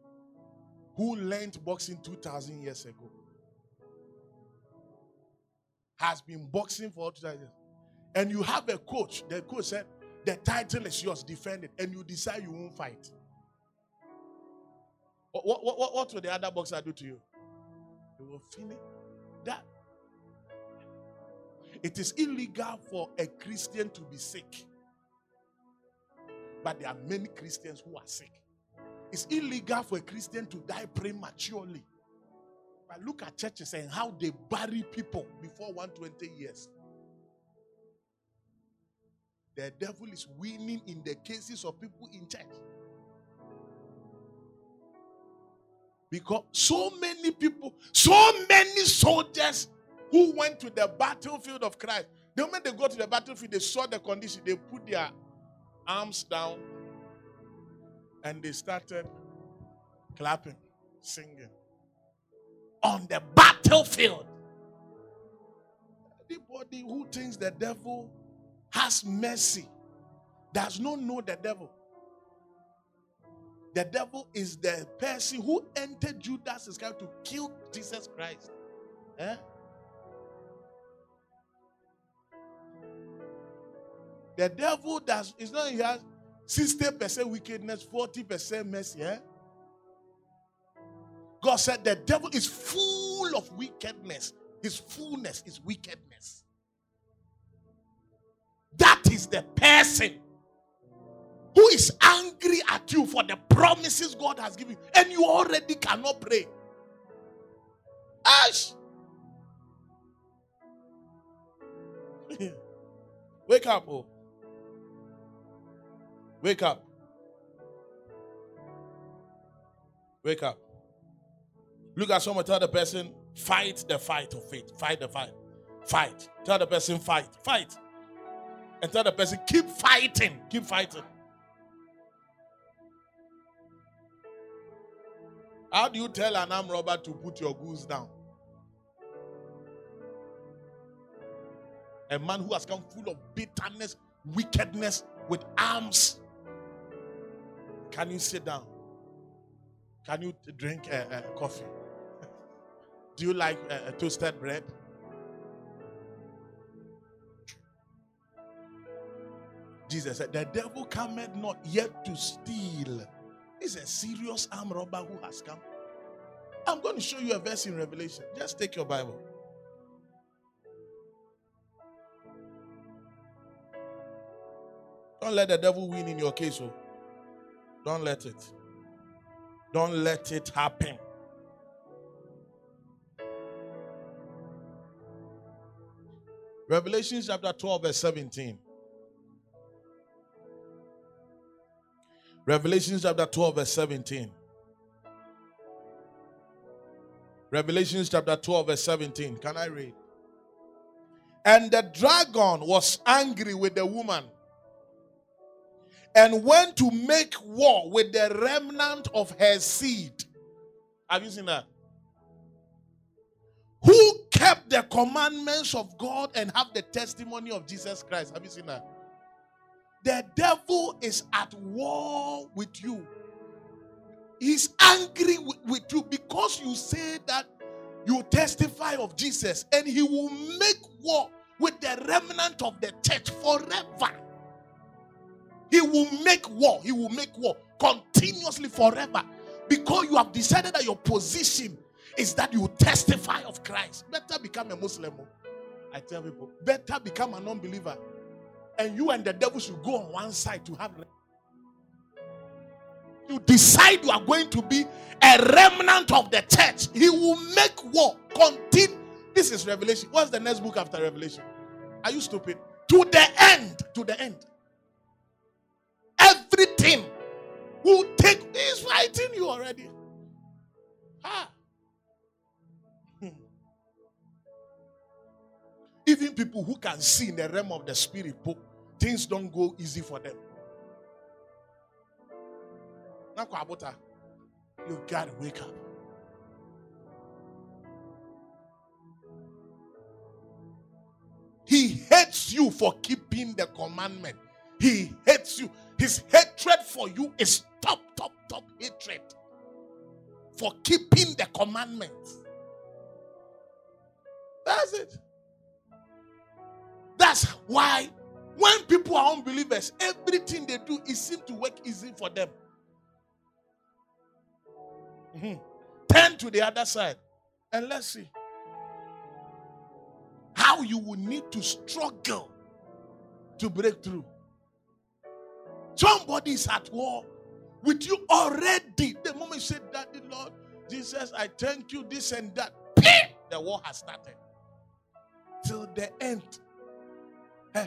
who learned boxing 2,000 years ago, has been boxing for 2,000 years and you have a coach, the coach said, the title is yours, defend it, and you decide you won't fight. What, what, what, what will the other boxer do to you? He will finish that. It is illegal for a Christian to be sick. But there are many Christians who are sick. It's illegal for a Christian to die prematurely. But look at churches and how they bury people before 120 years. The devil is winning in the cases of people in church. Because so many people, so many soldiers who went to the battlefield of Christ, the moment they go to the battlefield, they saw the condition, they put their arms down and they started clapping, singing on the battlefield. Anybody who thinks the devil has mercy does not know the devil. The devil is the person who entered Judas Iscariot to kill Jesus Christ. Eh? The devil does it's not he has 60% wickedness, 40% mercy. Eh? God said the devil is full of wickedness. His fullness is wickedness. That is the person who is angry at you for the promises God has given you, and you already cannot pray. Ash! [LAUGHS] Wake up, oh. Wake up. Wake up. Look at someone, tell the person, fight the fight of faith. Fight the fight. Fight. Tell the person, fight. Fight. And tell the person, keep fighting. Keep fighting. How do you tell an arm robber to put your goods down? A man who has come full of bitterness, wickedness, with arms. Can you sit down? Can you drink coffee? [LAUGHS] Do you like uh, toasted bread? Jesus said, The devil cometh not yet to steal. It's a serious arm robber who has come. I'm going to show you a verse in Revelation. Just take your Bible. Don't let the devil win in your case. Oh. Don't let it. Don't let it happen. Revelation chapter 12, verse 17. Revelation chapter 12, verse 17. Revelation chapter 12, verse 17. Can I read? And the dragon was angry with the woman and went to make war with the remnant of her seed. Have you seen that? Who kept the commandments of God and have the testimony of Jesus Christ? Have you seen that? The devil is at war with you. He's angry with, with you because you say that you testify of Jesus and he will make war with the remnant of the church forever. He will make war. He will make war continuously forever because you have decided that your position is that you testify of Christ. Better become a Muslim. I tell people, better become an unbeliever. And you and the devil should go on one side to have. You decide you are going to be a remnant of the church. He will make war continue. This is Revelation. What's the next book after Revelation? Are you stupid? To the end. To the end. Everything will take. He's fighting you already. Ah. Even people who can see in the realm of the spirit, book, things don't go easy for them. Nakwa Abota, You gotta wake up. He hates you for keeping the commandment. He hates you. His hatred for you is top, top, top hatred for keeping the commandments. That's it. That's why when people are unbelievers, everything they do it seems to work easy for them. Mhm. Turn to the other side and let's see how you will need to struggle to break through. Somebody is at war with you already. The moment you say, Daddy, Lord, Jesus, I thank you, this and that, the war has started. Till the end. Eh,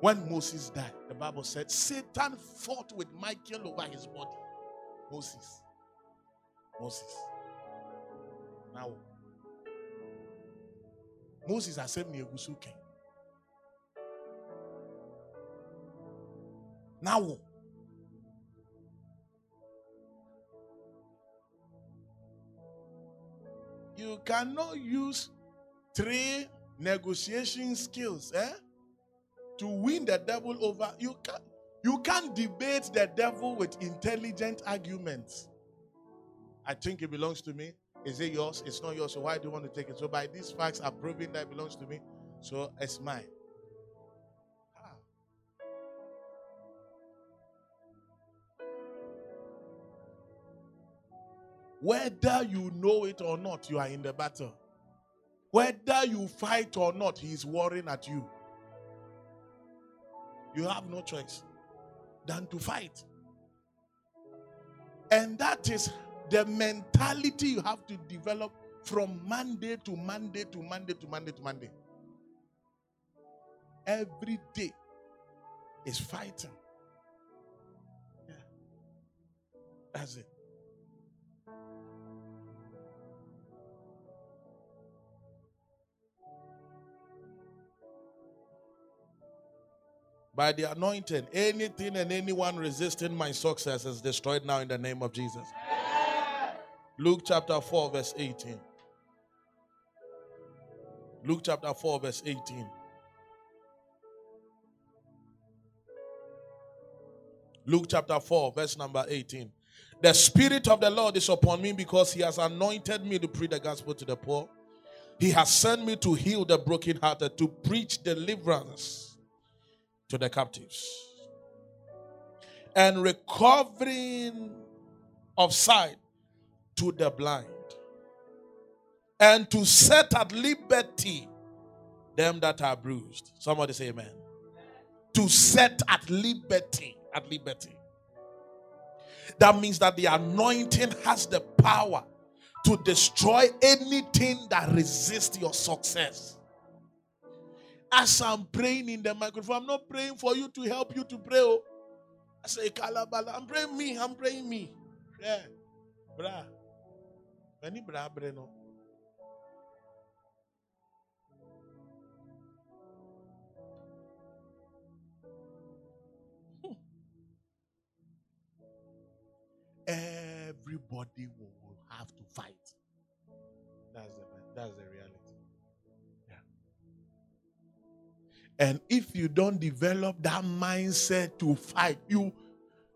when Moses died, the Bible said Satan fought with Michael over his body. Moses. Moses. Now, Moses has said Now, you cannot use three negotiation skills eh, to win the devil over. You can't, you can't debate the devil with intelligent arguments. I think it belongs to me. Is it yours? It's not yours. So why do you want to take it? So by these facts are proving that it belongs to me. So it's mine. Whether you know it or not, you are in the battle. Whether you fight or not, he is warring at you. You have no choice than to fight. And that is the mentality you have to develop from Monday to Monday to Monday to Monday to Monday. Every day is fighting. Yeah. That's it. By the anointing. Anything and anyone resisting my success is destroyed now in the name of Jesus. Luke chapter 4, verse 18. Luke chapter 4, verse 18. Luke chapter 4, verse number 18. The Spirit of the Lord is upon me because He has anointed me to preach the gospel to the poor. He has sent me to heal the brokenhearted, to preach deliverance to the captives and recovering of sight to the blind and to set at liberty them that are bruised. Somebody say amen. To set at liberty, at liberty. That means that the anointing has the power to destroy anything that resists your success as I'm praying in the microphone, I'm not praying for you to help you to pray. Oh. I say, Kalabala, I'm praying me, I'm praying me. Yeah. Bra. Many bra breno. Hmm. Everybody will, will have to fight. That's the that's the reality. And if you don't develop that mindset to fight, you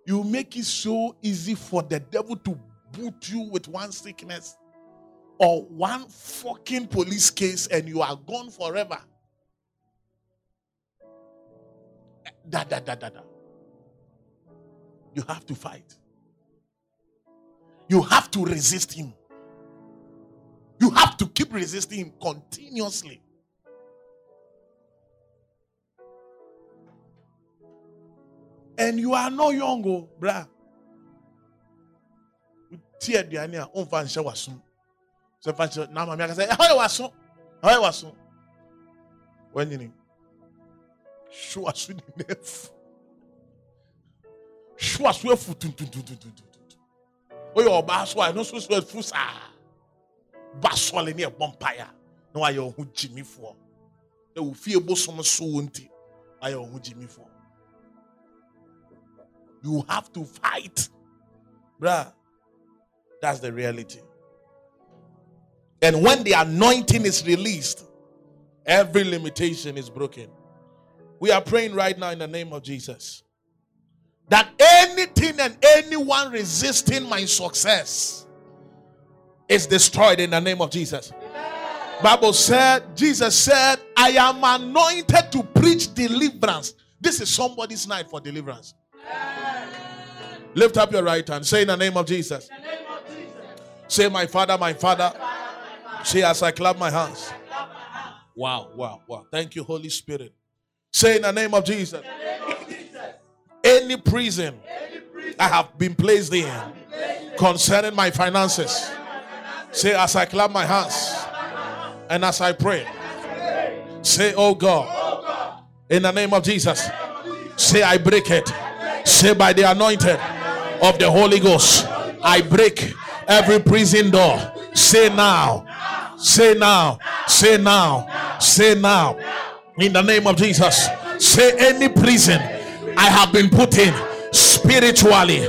you make it so easy for the devil to boot you with one sickness or one fucking police case and you are gone forever. Da da da da da. You have to fight. You have to resist him. You have to keep resisting him continuously. And you are no young oh bra. Tie aduane a ɔmfa nhyɛ w'asom. Sɛ fa nhyɛ na maame aka sɛ ɛhɔ yɛ w'aso ɛhɔ yɛ w'aso wanyini. Hwe w'aso ne na afu hwe w'aso afu tuntuntuntuntuntuntu woyɛ ɔbaa so a ɛno nso so afu saa. Ba sɔle ne ɛbɔ mpaeɛ na wayɛ ɔho gyimifoɔ. Na wo fie bosom so wo nti ayɛ ɔho gyimifoɔ you have to fight. Bruh. That's the reality. And when the anointing is released, every limitation is broken. We are praying right now in the name of Jesus that anything and anyone resisting my success is destroyed in the name of Jesus. Bible said, Jesus said, I am anointed to preach deliverance. This is somebody's night for deliverance. Lift up your right hand. Say in the name of Jesus. Name of Jesus. Say, my father, my father. Say as I clap my hands. Wow, wow, wow. Thank you, Holy Spirit. Say in the name of Jesus. Any prison I have been placed in concerning my finances. Say as I clap my hands and as I pray. Say, oh God, oh in the name of Jesus. Say, I break it. Say, by the anointing of the Holy Ghost, I break every prison door. Say now. Say now. Say now. Say now. In the name of Jesus. Say, any prison I have been put in spiritually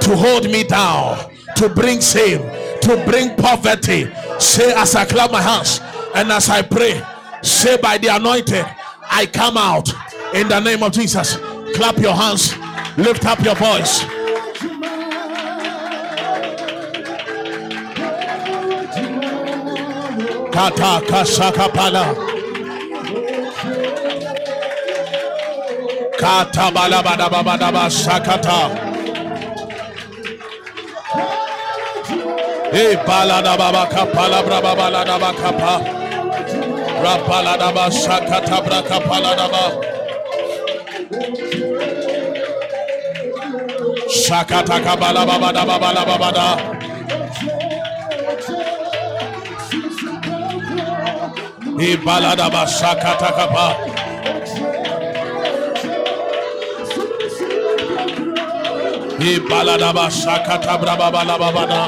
to hold me down, to bring shame, to bring poverty. Say, as I clap my hands and as I pray, say, by the anointing, I come out in the name of Jesus. Clap your hands, lift up your voice. Kata kasaka pala. Kata bala bada baba daba sakata. Hey bala baba kapala braba bala daba kapa. Rapala daba sakata bra kapala daba. Sakata kabala baba daba bala daba sakata braba bala baba da.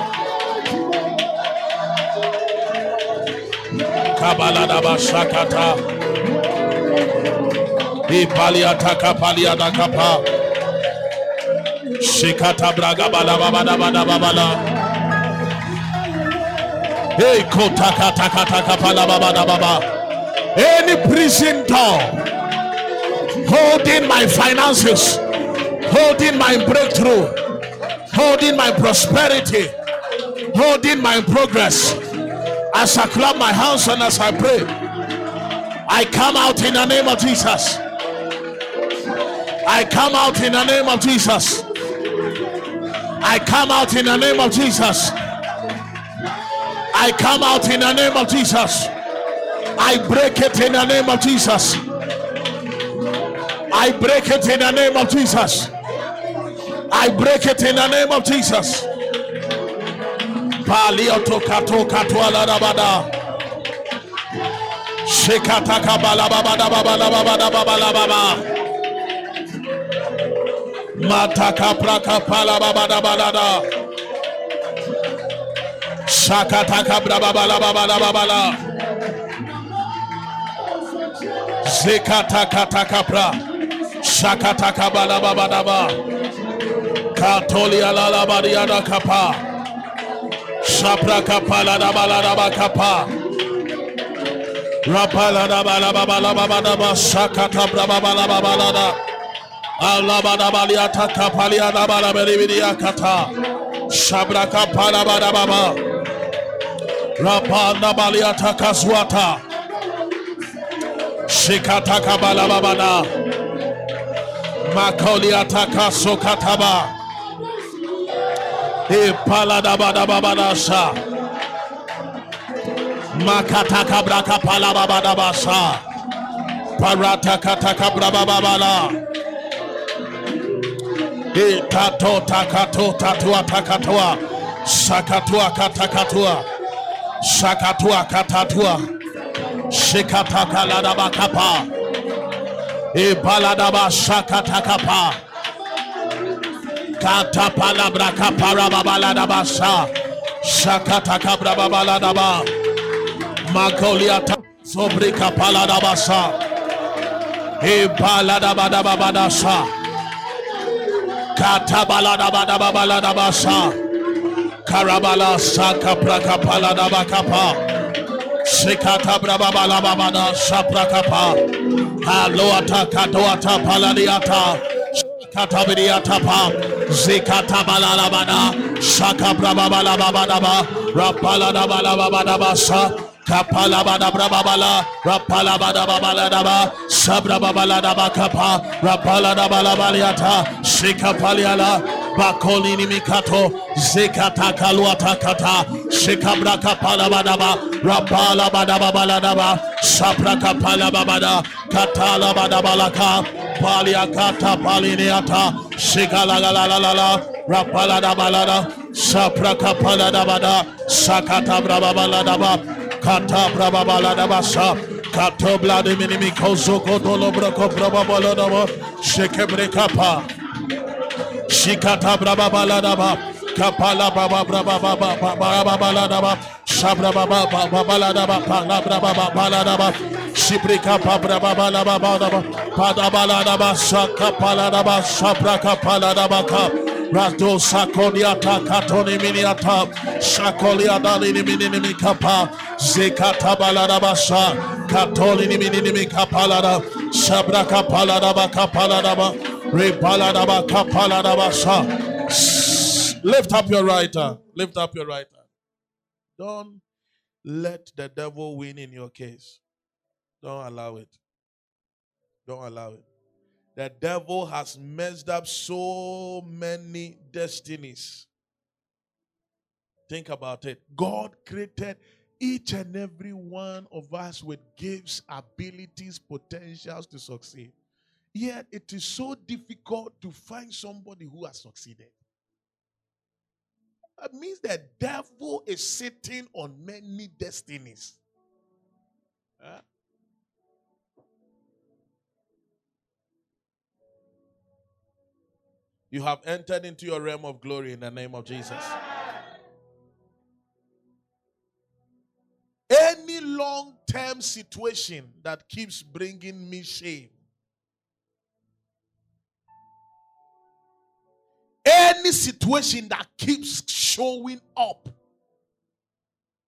Kabaladaba Shakata. Ipaliata Kapaliada Kapa. Shikata Braga Any prison door holding my finances, holding my breakthrough, holding my prosperity, holding my progress as I clap my hands and as I pray, I come out in the name of Jesus. I come out in the name of Jesus. I come out in the name of Jesus. I come out in the name of Jesus. I break it in the name of Jesus. I break it in the name of Jesus. I break it in the name of Jesus. Mataka praka pala babada balada. Shakata kabra babala babala babala. Zekata kata kapra. Shakata kabala babada ba. Katolia la la badiada kapa. Shapra kapala da bala da ba kapa. Rapala da bala ba bala ba ba da ba shakata bra ba bala ba bala da. Allah da balia ta kapalia da bala beri beri akata. Shabra kapala ba da ba ba. Rapanda balia ta kaswata. Shikata kabala ba ba da. Makolia ta kasokataba. Ipaladabadabadasha. Makataka braka palababadabasha. Parata kataka brabababala. Itato takato tatua takatua. Shakatua katakatua. Shakatua katatua. Shikataka ladabakapa. Ibaladaba shakatakapa. Kata palabra kapara babalada basa. Shakata kabra babalada ba. Makoliata sobre kapalada basa. E balada bada babada sa. Kata Karabala saka praka palada bakapa. Shikata brababala babada sapra kapa. Aloata katoata paladiata. Katabiriatapa, Zikatabalalabada, Shaka Brababalababadaba, Rapaladabalababadabasa, Kapalabada Brababala, Rapalabada Babaladaba, Sabra Babaladaba Kapa, Rapalada Balabaliata, Shika Paliala, Bakolini Mikato, Zekata Kaluata Kata, Shikabraka Palabadaba, Rapala Badaba Baladaba, Sapraka Palababada, Katala Badabalaka, Paliakata Paliniata, Shikalalalala, Rapalada Balada, Sapraka Paladabada, Sakata Brababaladaba, Kata Brababaladabasa. Kato blade minimi kozo kodolo broko brababaladaba, Shekebrekapa. Shikata braba baladaba. Kapala baba braba baba baba baladaba. Shabra baba baba baladaba. Pala braba baladaba. Shibrika braba balaba balaba. Pada baladaba. Shaka paladaba. Shabra kapaladaba ka. Rado sakoniata katoni miniata. Shakolia dalini minimi kapa. Zekata baladaba sa. Katoli minimi kapalada. Shabra kapaladaba. Repaladaba kapaladaba sa. Lift up your right hand. Lift up your right hand. Don't let the devil win in your case. Don't allow it. Don't allow it. The devil has messed up so many destinies. Think about it. God created each and every one of us with gifts, abilities, potentials to succeed. Yet it is so difficult to find somebody who has succeeded. That means the devil is sitting on many destinies. Huh? You have entered into your realm of glory in the name of Jesus. Any long term situation that keeps bringing me shame, any situation that keeps showing up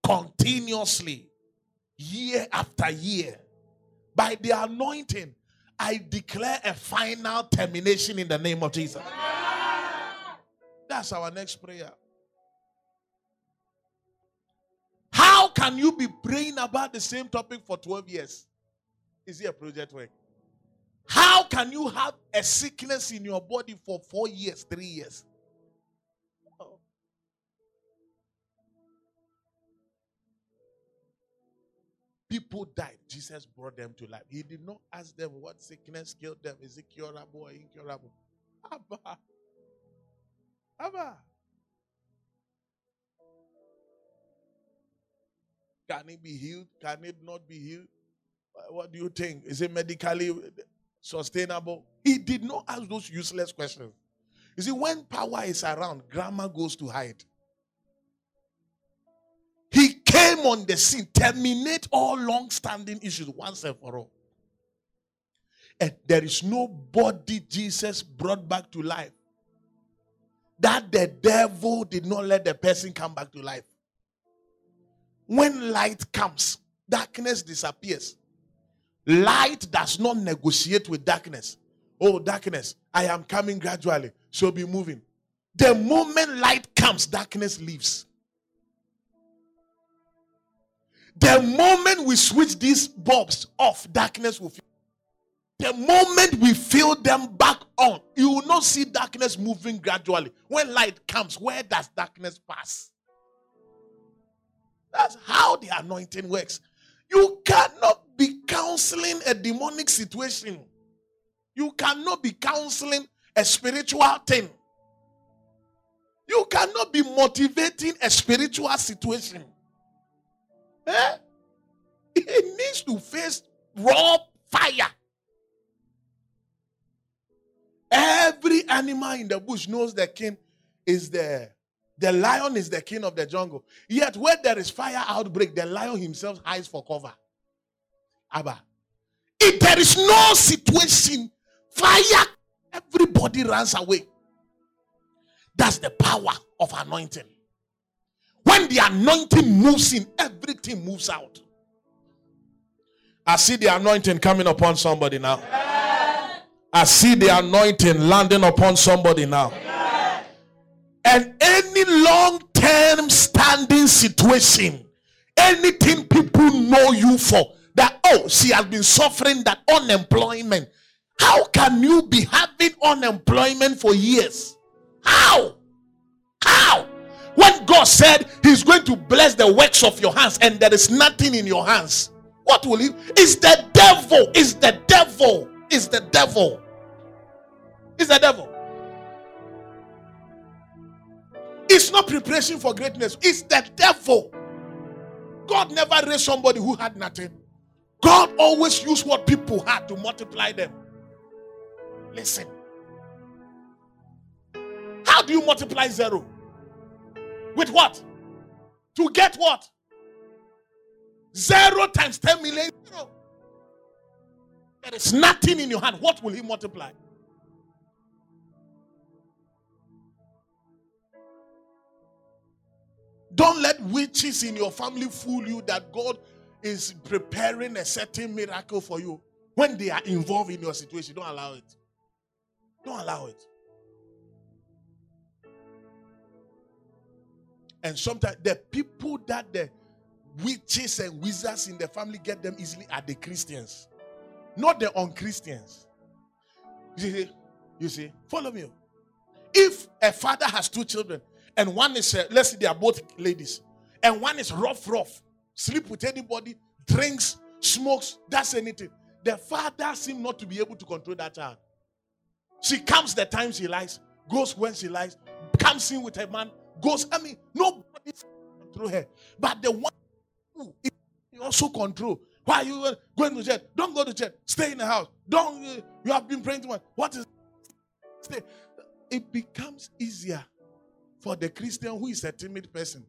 continuously, year after year, by the anointing, I declare a final termination in the name of Jesus. That's our next prayer. How can you be praying about the same topic for 12 years? Is it a project work? How can you have a sickness in your body for four years, three years? People died. Jesus brought them to life. He did not ask them what sickness killed them. Is it curable or incurable? Abba. Abba. Can it be healed? Can it not be healed? What do you think? Is it medically sustainable? He did not ask those useless questions. You see, when power is around, grammar goes to hide. He came on the scene, terminate all long standing issues once and for all. And there is nobody Jesus brought back to life that the devil did not let the person come back to life. When light comes, darkness disappears. Light does not negotiate with darkness. Oh, darkness, I am coming gradually, so be moving. The moment light comes, darkness leaves. The moment we switch these bulbs off, darkness will. The moment we fill them back on, you will not see darkness moving gradually. When light comes, where does darkness pass? That's how the anointing works. You cannot be counseling a demonic situation. You cannot be counseling a spiritual thing. You cannot be motivating a spiritual situation. Eh? It needs to face raw fire. Every animal in the bush knows the king is there. The lion is the king of the jungle. Yet, where there is fire outbreak, the lion himself hides for cover. Abba. If there is no situation, fire, everybody runs away. That's the power of anointing. When the anointing moves in, everything moves out. I see the anointing coming upon somebody now. I see the anointing landing upon somebody now. And any long term standing situation, anything people know you for, that oh, she has been suffering that unemployment. How can you be having unemployment for years? How? How? When God said He's going to bless the works of your hands and there is nothing in your hands, what will He? Is the devil? Is the devil? Is the devil? Is the devil? It's not preparation for greatness, it's the devil. God never raised somebody who had nothing. God always used what people had to multiply them. Listen. How do you multiply zero? With what? To get what? Zero times 10 million. Zero. There is nothing in your hand. What will he multiply? Don't let witches in your family fool you that God is preparing a certain miracle for you. When they are involved in your situation, don't allow it. Don't allow it. And sometimes the people that the witches and wizards in the family get them easily are the Christians, not the unchristians. You see, you see, follow me. If a father has two children and one is, uh, let's say they are both ladies, and one is rough, rough, sleep with anybody, drinks, smokes, does anything. The father seems not to be able to control that child. She comes the time she likes, goes when she likes, comes in with her man, goes. I mean, nobody control her. But the one who also control. Why you going to church? Don't go to church. Stay in the house. Don't. You have been praying to one. What is? Stay. It becomes easier for the Christian who is a timid person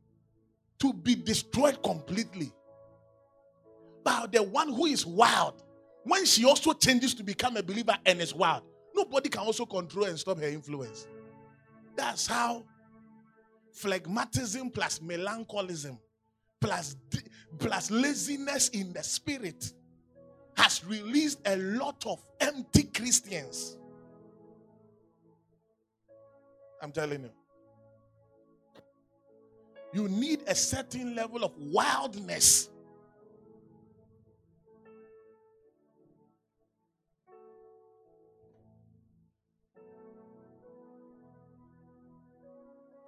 to be destroyed completely. But the one who is wild, when she also changes to become a believer and is wild, nobody can also control and stop her influence. That's how phlegmatism plus melancholism plus, plus laziness in the spirit has released a lot of empty Christians. I'm telling you. You need a certain level of wildness.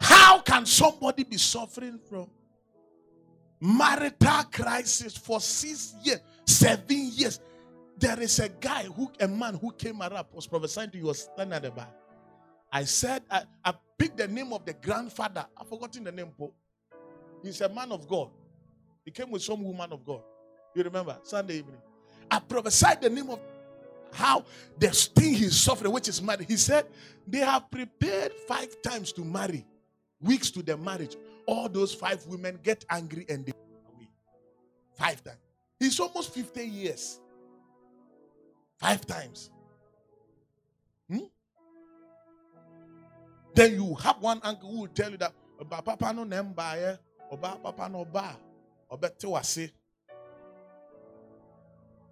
How can somebody be suffering from marital crisis for six years, seven years? There is a guy who, a man who came around, was prophesying to you, was standing at the back. I said, I, I picked the name of the grandfather. I've forgotten the name. He's a man of God. He came with some woman of God. You remember? Sunday evening. I prophesied the name of how the thing he's suffering, which is marriage. He said they have prepared five times to marry, weeks to the marriage. All those five women get angry and they away. Five times. He's almost 50 years. Five times. Hmm? Then you have one uncle who will tell you that Papa no name nemba ɔbaa papa na ɔbaa ɔbɛte wase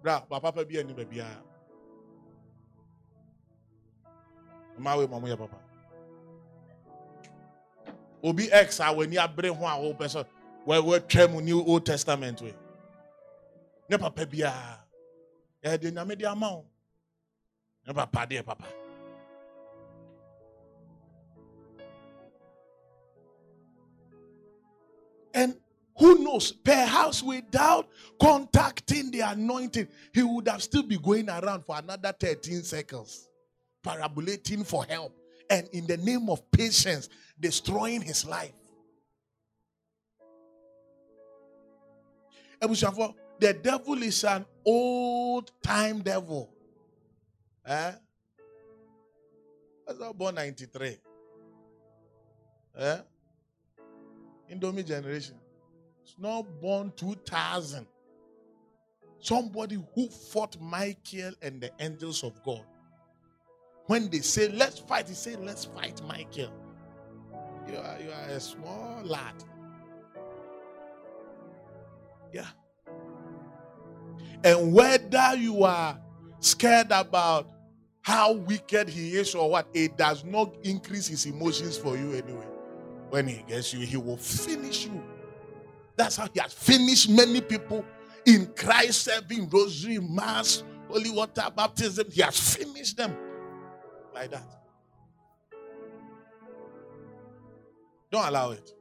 bra ba papa bi anim baabiara mmaa wei ma ɔmo yɛ papa. Obi x a w'ani abere ho a wɔpɛ sɛ wɔatwa mu new old testament wei ne papa biara yɛde nyame de ama wo ne papa deɛ papa And who knows? Perhaps without contacting the anointing, he would have still be going around for another 13 seconds, parabolating for help. And in the name of patience, destroying his life. The devil is an old time devil. Eh? I was born 93. Eh? Indomie generation. It's not born 2000. Somebody who fought Michael and the angels of God. When they say, let's fight, he said, let's fight Michael. You are, you are a small lad. Yeah. And whether you are scared about how wicked he is or what, it does not increase his emotions for you anyway. When he gets you, he will finish you. That's how he has finished many people in Christ serving, rosary, mass, holy water, baptism. He has finished them like that. Don't allow it.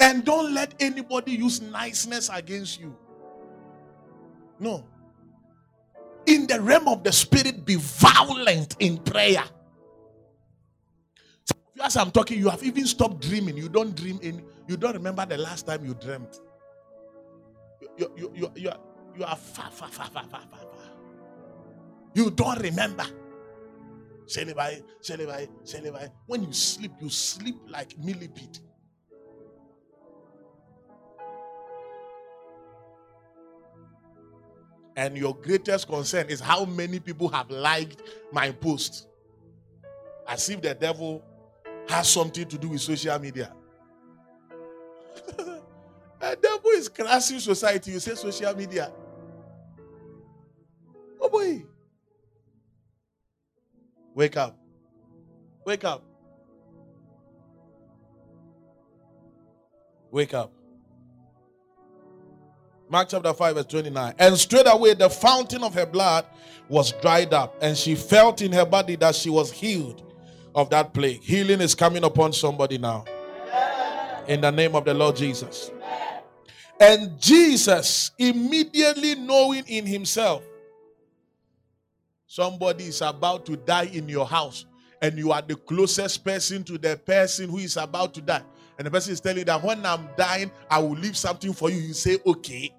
And don't let anybody use niceness against you. No. In the realm of the spirit, be violent in prayer. You, As I'm talking, you have even stopped dreaming. You don't dream in, you don't remember the last time you dreamt. You, you, you, you, you are far, far, far, far, far, far, far. You don't remember. Celebrate, celebrate, celebrate. When you sleep, you sleep like millipede. And your greatest concern is how many people have liked my post. As if the devil has something to do with social media. [LAUGHS] the devil is crashing society. You say social media. Oh boy. Wake up. Wake up. Wake up. Mark chapter 5, verse 29. And straightway the fountain of her blood was dried up, and she felt in her body that she was healed of that plague. Healing is coming upon somebody now. In the name of the Lord Jesus. And Jesus, immediately knowing in himself, somebody is about to die in your house, and you are the closest person to the person who is about to die. And the person is telling that when I'm dying, I will leave something for you. You say, okay.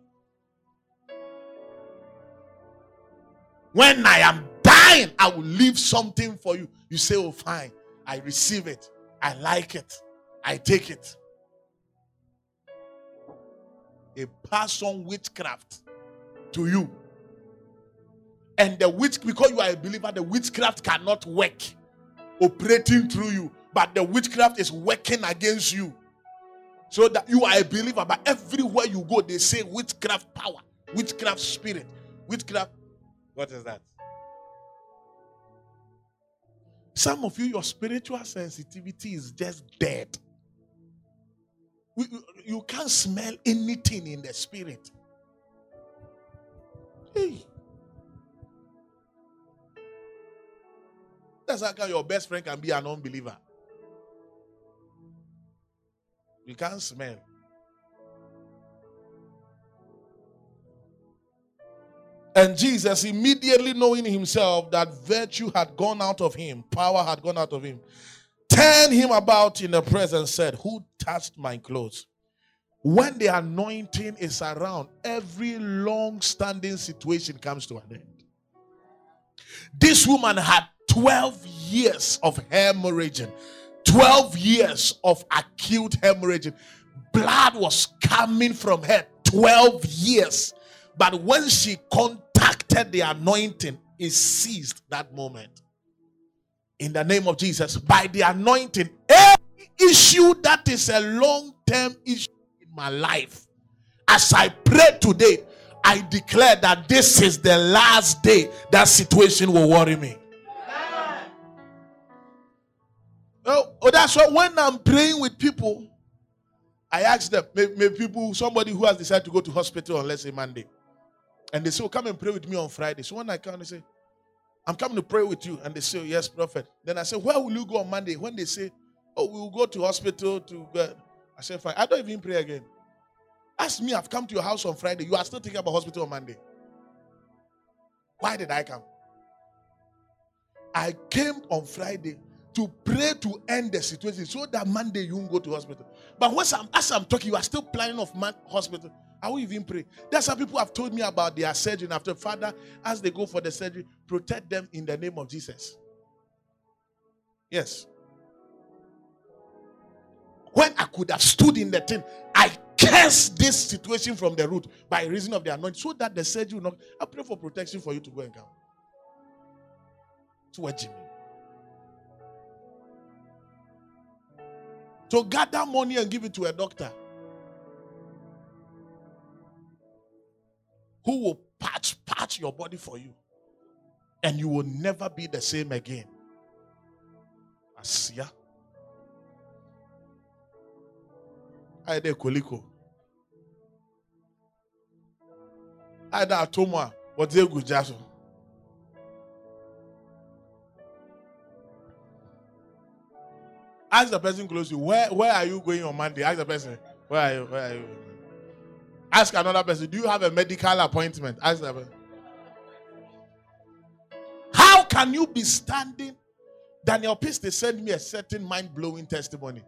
When I am dying, I will leave something for you. You say, oh, fine. I receive it. I like it. I take it. A person witchcraft to you. And the witch, because you are a believer, the witchcraft cannot work operating through you, but the witchcraft is working against you. So that you are a believer, but everywhere you go, they say witchcraft power, witchcraft spirit, witchcraft. What is that? Some of you, your spiritual sensitivity is just dead. You can't smell anything in the spirit. Hey. That's how your best friend can be an unbeliever. You can't smell. And Jesus, immediately knowing himself that virtue had gone out of him, power had gone out of him, turned him about in the presence, said, Who touched my clothes? When the anointing is around, every long standing situation comes to an end. This woman had 12 years of hemorrhaging, 12 years of acute hemorrhaging. Blood was coming from her 12 years. But when she contacted the anointing, it ceased that moment. In the name of Jesus, by the anointing, every issue that is a long term issue in my life, as I pray today, I declare that this is the last day that situation will worry me. Oh, oh, that's why when I'm praying with people, I ask them, may, may people, somebody who has decided to go to hospital on let's say Monday, and they say, oh, come and pray with me on Friday. So when I come, they say, I'm coming to pray with you. And they say, oh, yes, prophet. Then I say, where will you go on Monday? When they say, oh, we'll go to hospital to go. I say, fine. I don't even pray again. Ask me, I've come to your house on Friday. You are still thinking about hospital on Monday. Why did I come? I came on Friday to pray to end the situation so that Monday you won't go to hospital. But I'm, as I'm talking, you are still planning of man, hospital. I will even pray. That's how people have told me about their surgery. After Father, as they go for the surgery, protect them in the name of Jesus. Yes. When I could have stood in the thing, I cursed this situation from the root by reason of the anointing, so that the surgery will not. I pray for protection for you to go and come. To what Jimmy? To gather money and give it to a doctor who will patch patch your body for you, and you will never be the same again. Asia. Aide koliko. Aide atoma. What's a good? Ask the person close to you, where, where are you going on Monday? Ask the person, where are you? Where are you? Ask another person, do you have a medical appointment? Ask the person. How can you be standing? Daniel Piste sent me a certain mind blowing testimony.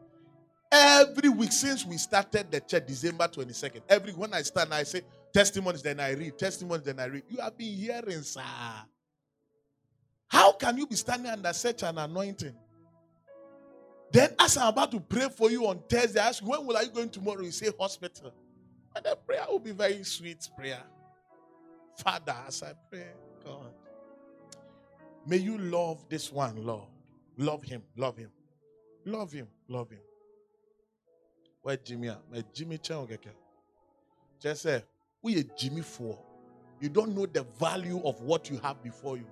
Every week since we started the church, December 22nd, every when I stand, I say testimonies, then I read, testimonies, then I read. You have been hearing, sir. How can you be standing under such an anointing? Then, as I'm about to pray for you on Thursday, I ask when will I you going tomorrow? You say hospital. And the prayer will be very sweet prayer. Father, as I pray, God, may you love this one, Lord. Love him, love him, love him, love him. Where Jimmy? My Jimmy Chan Just say, we are Jimmy for. You don't know the value of what you have before you.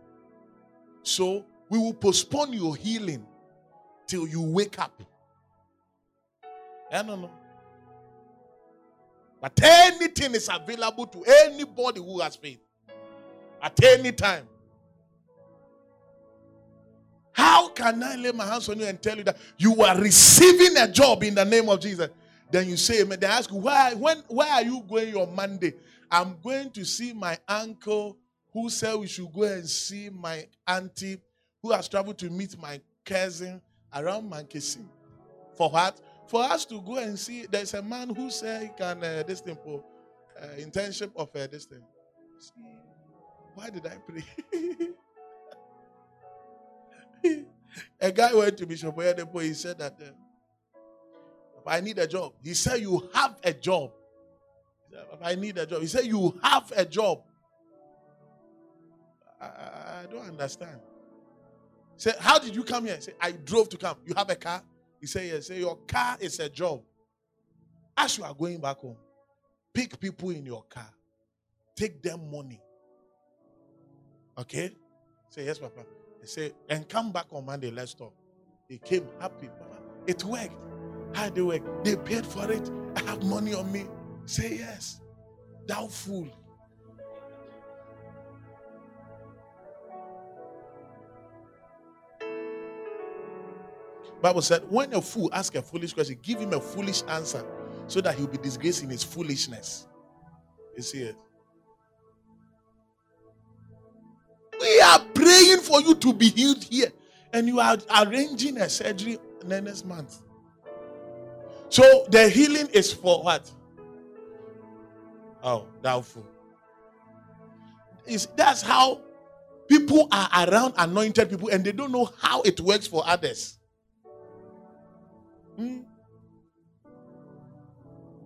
So we will postpone your healing till you wake up. I don't know. But anything is available to anybody who has faith at any time. How can I lay my hands on you and tell you that you are receiving a job in the name of Jesus? Then you say, Amen. They ask you, why, when, where are you going on Monday? I'm going to see my uncle who said we should go and see my auntie who has traveled to meet my cousin around Mankesi. For what? For us to go and see, there's a man who said he can, uh, this thing for uh, internship of uh, this thing. Why did I pray? [LAUGHS] a guy went to Bishop Oyedepo, he said that uh, I need a job. He said, You have a job. I need a job. He said, You have a job. I, I, I don't understand. Say, how did you come here? Say, I drove to come. You have a car? He said, Yes. Say, Your car is a job. As you are going back home, pick people in your car, take them money. Okay? Say, Yes, Papa. He said, And come back on Monday, let's talk. He came happy. Papa, it worked. How they work? They paid for it. I have money on me. Say yes. Thou fool. Bible said, when a fool asks a foolish question, give him a foolish answer so that he'll be disgraced in his foolishness. You see it? We are praying for you to be healed here, and you are arranging a surgery next month. So the healing is for what? Oh, doubtful. Is that's how people are around anointed people and they don't know how it works for others. Hmm?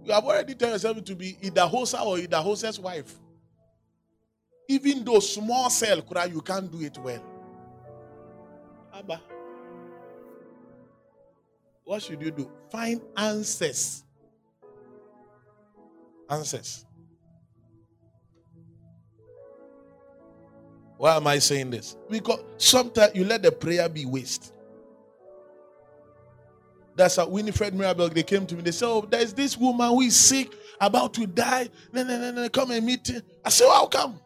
You have already told yourself to be either Hosa or either Hosa's wife. Even though small cell cry, you can't do it well. Abba. What should you do? Find answers. Answers. Why am I saying this? Because sometimes you let the prayer be waste. That's how Winifred Mirabel, they came to me. They said, Oh, there's this woman who is sick, about to die. No, no, no, no, come and meet her. I said, How come?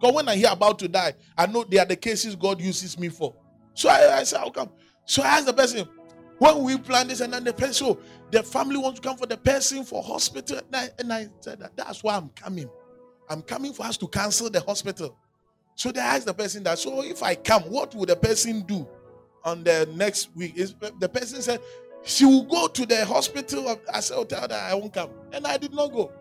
Because when I hear about to die, I know they are the cases God uses me for. So I, I said, How come? So I asked the person, When we plan this, and then the person, so the family wants to come for the person for hospital. And I, and I said, that, That's why I'm coming. I'm coming for us to cancel the hospital. So they asked the person that, So if I come, what would the person do? on the next week. Is the person said she will go to the hospital. I said, oh, tell her I won't come. And I did not go.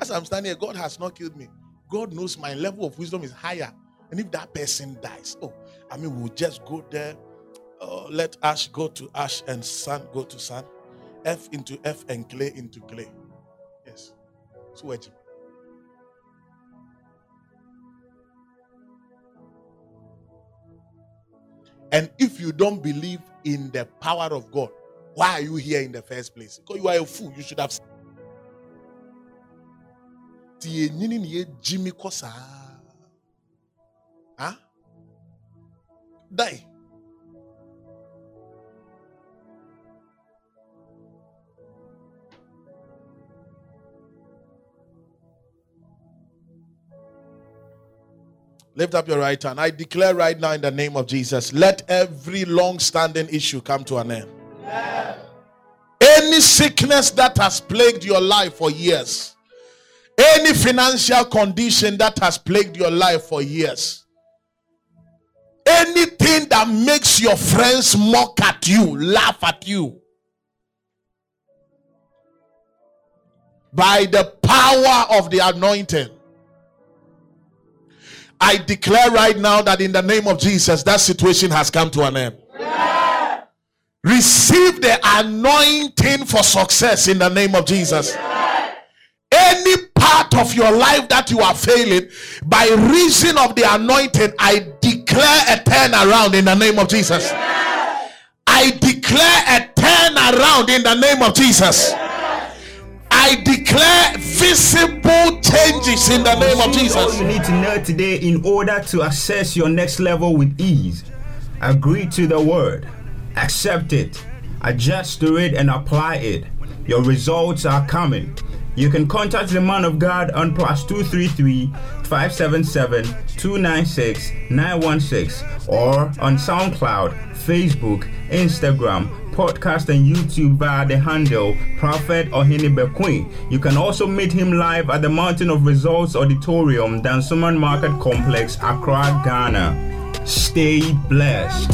As I'm standing here, God has not killed me. God knows my level of wisdom is higher. And if that person dies, oh, I mean, we'll just go there. Uh, let ash go to ash and sun go to sun. F into F and clay into clay. Yes. So, And if you don't believe in the power of God, why are you here in the first place? Because you are a fool. You should have. Jimmy Kosa. Die. Lift up your right hand. I declare right now in the name of Jesus, let every long standing issue come to an end. Any sickness that has plagued your life for years, any financial condition that has plagued your life for years, anything that makes your friends mock at you, laugh at you, by the power of the anointing. I declare right now that in the name of Jesus, that situation has come to an end. Receive the anointing for success in the name of Jesus. Any part of your life that you are failing, by reason of the anointing, I declare a turnaround in the name of Jesus. I declare a turnaround in the name of Jesus. I declare visible changes in the name of Jesus. All you need to know today in order to access your next level with ease. Agree to the word, accept it, adjust to it, and apply it. Your results are coming. You can contact the man of God on plus 233 577 296 916 or on SoundCloud, Facebook, Instagram, podcast and YouTube via the handle Prophet Ohene Bekoe. You can also meet him live at the Mountain of Results Auditorium, Dansoman Market Complex, Accra, Ghana. Stay blessed.